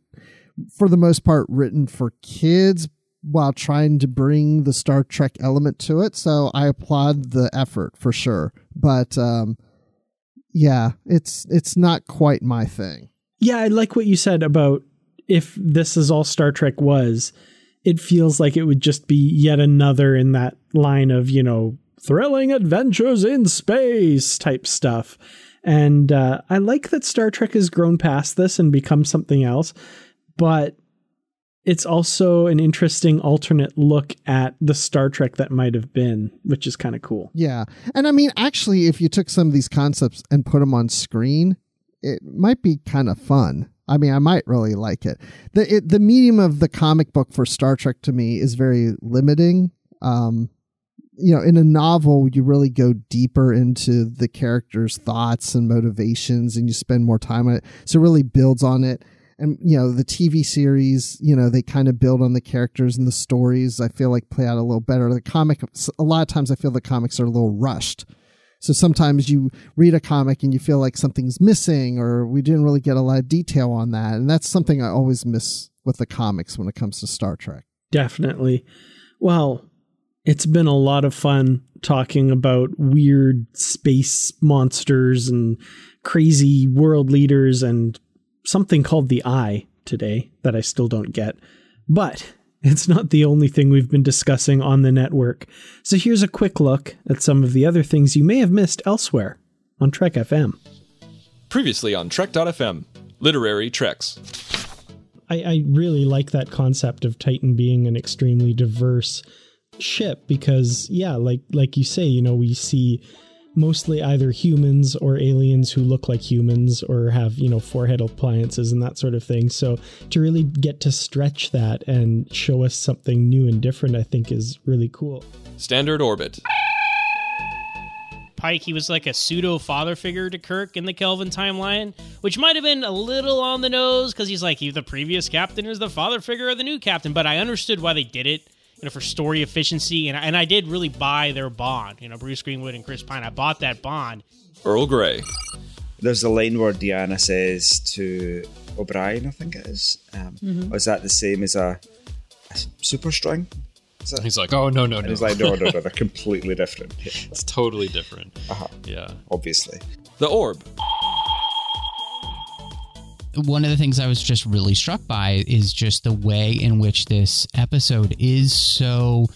for the most part written for kids while trying to bring the Star Trek element to it. So I applaud the effort for sure. But um, yeah, it's it's not quite my thing. Yeah, I like what you said about if this is all Star Trek was, it feels like it would just be yet another in that line of, you know, thrilling adventures in space type stuff. And uh, I like that Star Trek has grown past this and become something else. But it's also an interesting alternate look at the Star Trek that might have been, which is kind of cool. Yeah. And I mean, actually, if you took some of these concepts and put them on screen, it might be kind of fun. I mean, I might really like it. The it, the medium of the comic book for Star Trek to me is very limiting. Um, you know, in a novel, you really go deeper into the character's thoughts and motivations, and you spend more time on it. So it really builds on it and you know the TV series, you know they kind of build on the characters and the stories. I feel like play out a little better. The comic, a lot of times, I feel the comics are a little rushed. So sometimes you read a comic and you feel like something's missing, or we didn't really get a lot of detail on that, and that's something I always miss with the comics when it comes to Star Trek. Definitely. Well, it's been a lot of fun talking about weird space monsters and crazy world leaders and something called the Eye today that I still don't get. But it's not the only thing we've been discussing on the network. So here's a quick look at some of the other things you may have missed elsewhere on Trek FM. Previously on Trek.fm, literary treks. I, I really like that concept of Titan being an extremely diverse ship because yeah, like like you say, you know, we see mostly either humans or aliens who look like humans or have, you know, forehead appliances and that sort of thing. So to really get to stretch that and show us something new and different, I think is really cool. Standard Orbit. Pike he was like a pseudo father figure to Kirk in the Kelvin timeline, which might have been a little on the nose because he's like he, the previous captain is the father figure of the new captain. But I understood why they did it, you know, for story efficiency, and and I did really buy their bond. You know, Bruce Greenwood and Chris Pine. I bought that bond. Earl Grey. There's a line where Deanna says to O'Brien, I think it is, um, Mhm. "Oh, is that the same as a, a super string? He's like, oh no no and no. he's like, no, no, no, they're completely different. it's totally different. Uh-huh. Yeah. Obviously. The Orb. One of the things I was just really struck by is just the way in which this episode is so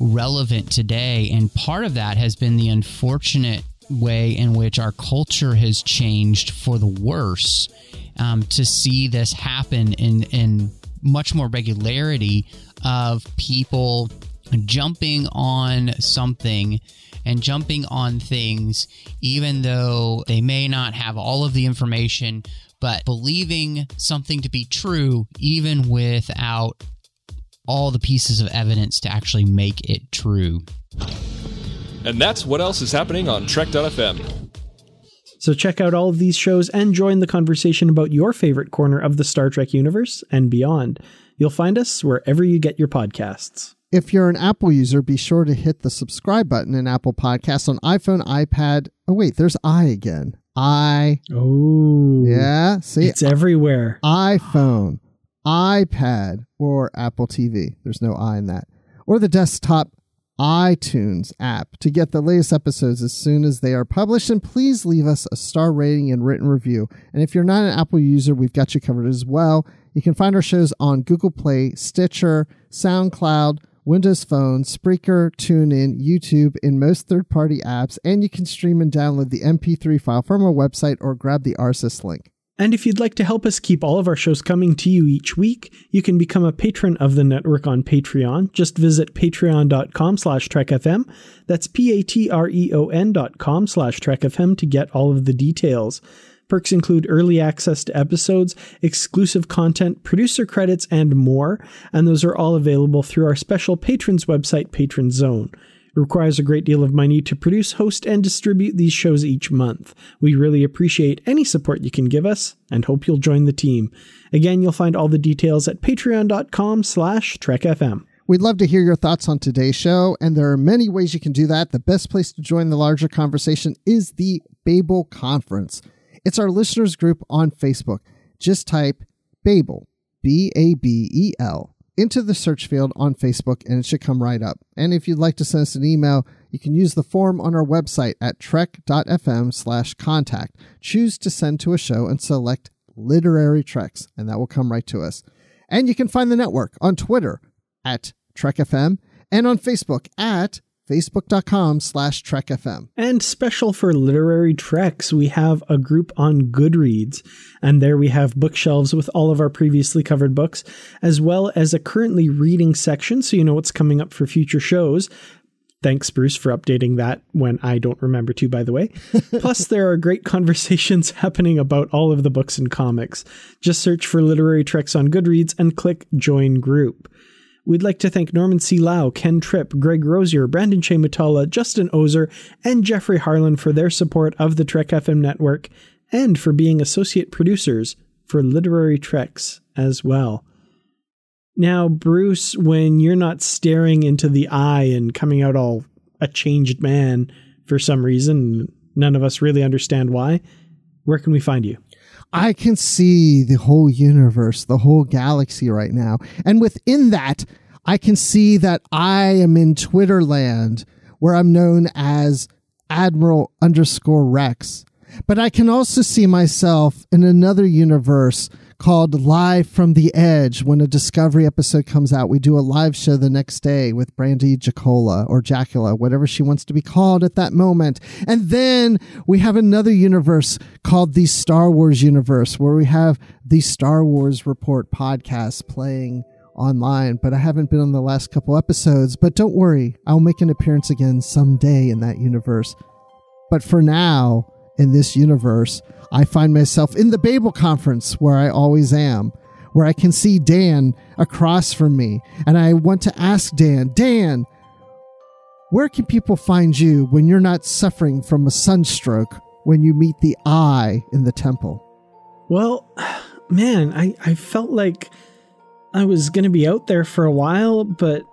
relevant today. And part of that has been the unfortunate way in which our culture has changed for the worse. Um, to see this happen in, in much more regularity of people jumping on something and jumping on things, even though they may not have all of the information, but believing something to be true, even without all the pieces of evidence to actually make it true. And that's what else is happening on Trek.fm. So check out all of these shows and join the conversation about your favorite corner of the Star Trek universe and beyond. You'll find us wherever you get your podcasts. If you're an Apple user, be sure to hit the subscribe button in Apple Podcasts on iPhone, iPad. Oh, wait, there's i again. I. Oh. Yeah, see? It's everywhere. iPhone, iPad, or Apple TV. There's no i in that. Or the desktop iTunes app to get the latest episodes as soon as they are published. And please leave us a star rating and written review. And if you're not an Apple user, we've got you covered as well. You can find our shows on Google Play, Stitcher, SoundCloud, Windows Phone, Spreaker, TuneIn, YouTube, in most third party apps, and you can stream and download the MP3 file from our website or grab the RSS link. And if you'd like to help us keep all of our shows coming to you each week, you can become a patron of the network on Patreon. Just visit patreon.com slash trekfm. That's P-A-T-R-E-O-N dot com slash trekfm to get all of the details. Perks include early access to episodes, exclusive content, producer credits, and more, and those are all available through our special patrons website, Patron Zone. It requires a great deal of money to produce, host, and distribute these shows each month. We really appreciate any support you can give us and hope you'll join the team. Again, you'll find all the details at patreon.com slash trekfm. We'd love to hear your thoughts on today's show, and there are many ways you can do that. The best place to join the larger conversation is the Babel Conference. It's our listeners group on Facebook. Just type Babel, B A B E L, into the search field on Facebook, and it should come right up. And if you'd like to send us an email, you can use the form on our website at trek.fm slash contact. Choose to send to a show and select literary treks, and that will come right to us. And you can find the network on Twitter at TrekFM and on Facebook at facebook.com slash trekfm. And special for literary treks, we have a group on Goodreads. And there we have bookshelves with all of our previously covered books, as well as a currently reading section so you know what's coming up for future shows. Thanks, Bruce, for updating that when I don't remember to, by the way. Plus, there are great conversations happening about all of the books and comics. Just search for Literary Treks on Goodreads and click Join Group. We'd like to thank Norman C. Lao, Ken Tripp, Greg Rozier, Brandon Mutala, Justin Oser, and Jeffery Harlan for their support of the Trek FM network and for being associate producers for Literary Treks as well. Now, Bruce, when you're not staring into the eye and coming out all a changed man for some reason, none of us really understand why, where can we find you? I can see the whole universe, the whole galaxy right now. And within that, I can see that I am in Twitter land where I'm known as Admiral underscore Rex. But I can also see myself in another universe called Live from the Edge. When a Discovery episode comes out, we do a live show the next day with Brandy Jacola or Jacula, whatever she wants to be called at that moment. And then we have another universe called the Star Wars universe, where we have the Star Wars Report podcast playing online, but I haven't been on the last couple episodes. But don't worry, I'll make an appearance again someday in that universe. But for now, in this universe, I find myself in the Babel conference where I always am, where I can see Dan across from me. And I want to ask Dan, Dan, Where can people find you when you're not suffering from a sunstroke when you meet the eye in the temple? Well, man, I, I felt like I was going to be out there for a while, but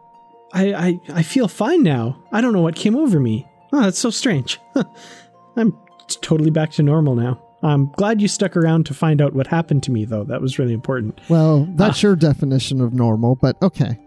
I, I, I feel fine now. I don't know what came over me. Oh, that's so strange. I'm totally back to normal now. I'm glad you stuck around to find out what happened to me, though. That was really important. Well, that's uh, your definition of normal, but okay.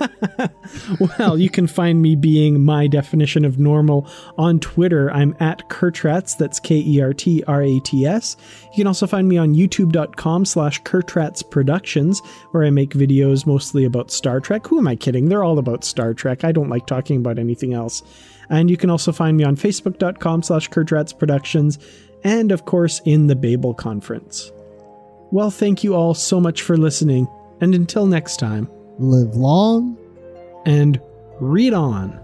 well, you can find me being my definition of normal on Twitter. I'm at Kertrats. That's K E R T R A T S. You can also find me on youtube.com slash Kertrats Productions, where I make videos mostly about Star Trek. Who am I kidding? They're all about Star Trek. I don't like talking about anything else. And you can also find me on facebook.com slash Kertrats Productions, and of course in the Babel Conference. Well, thank you all so much for listening, and until next time, live long and read on.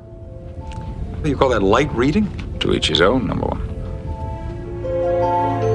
You call that light reading? To each his own, number one.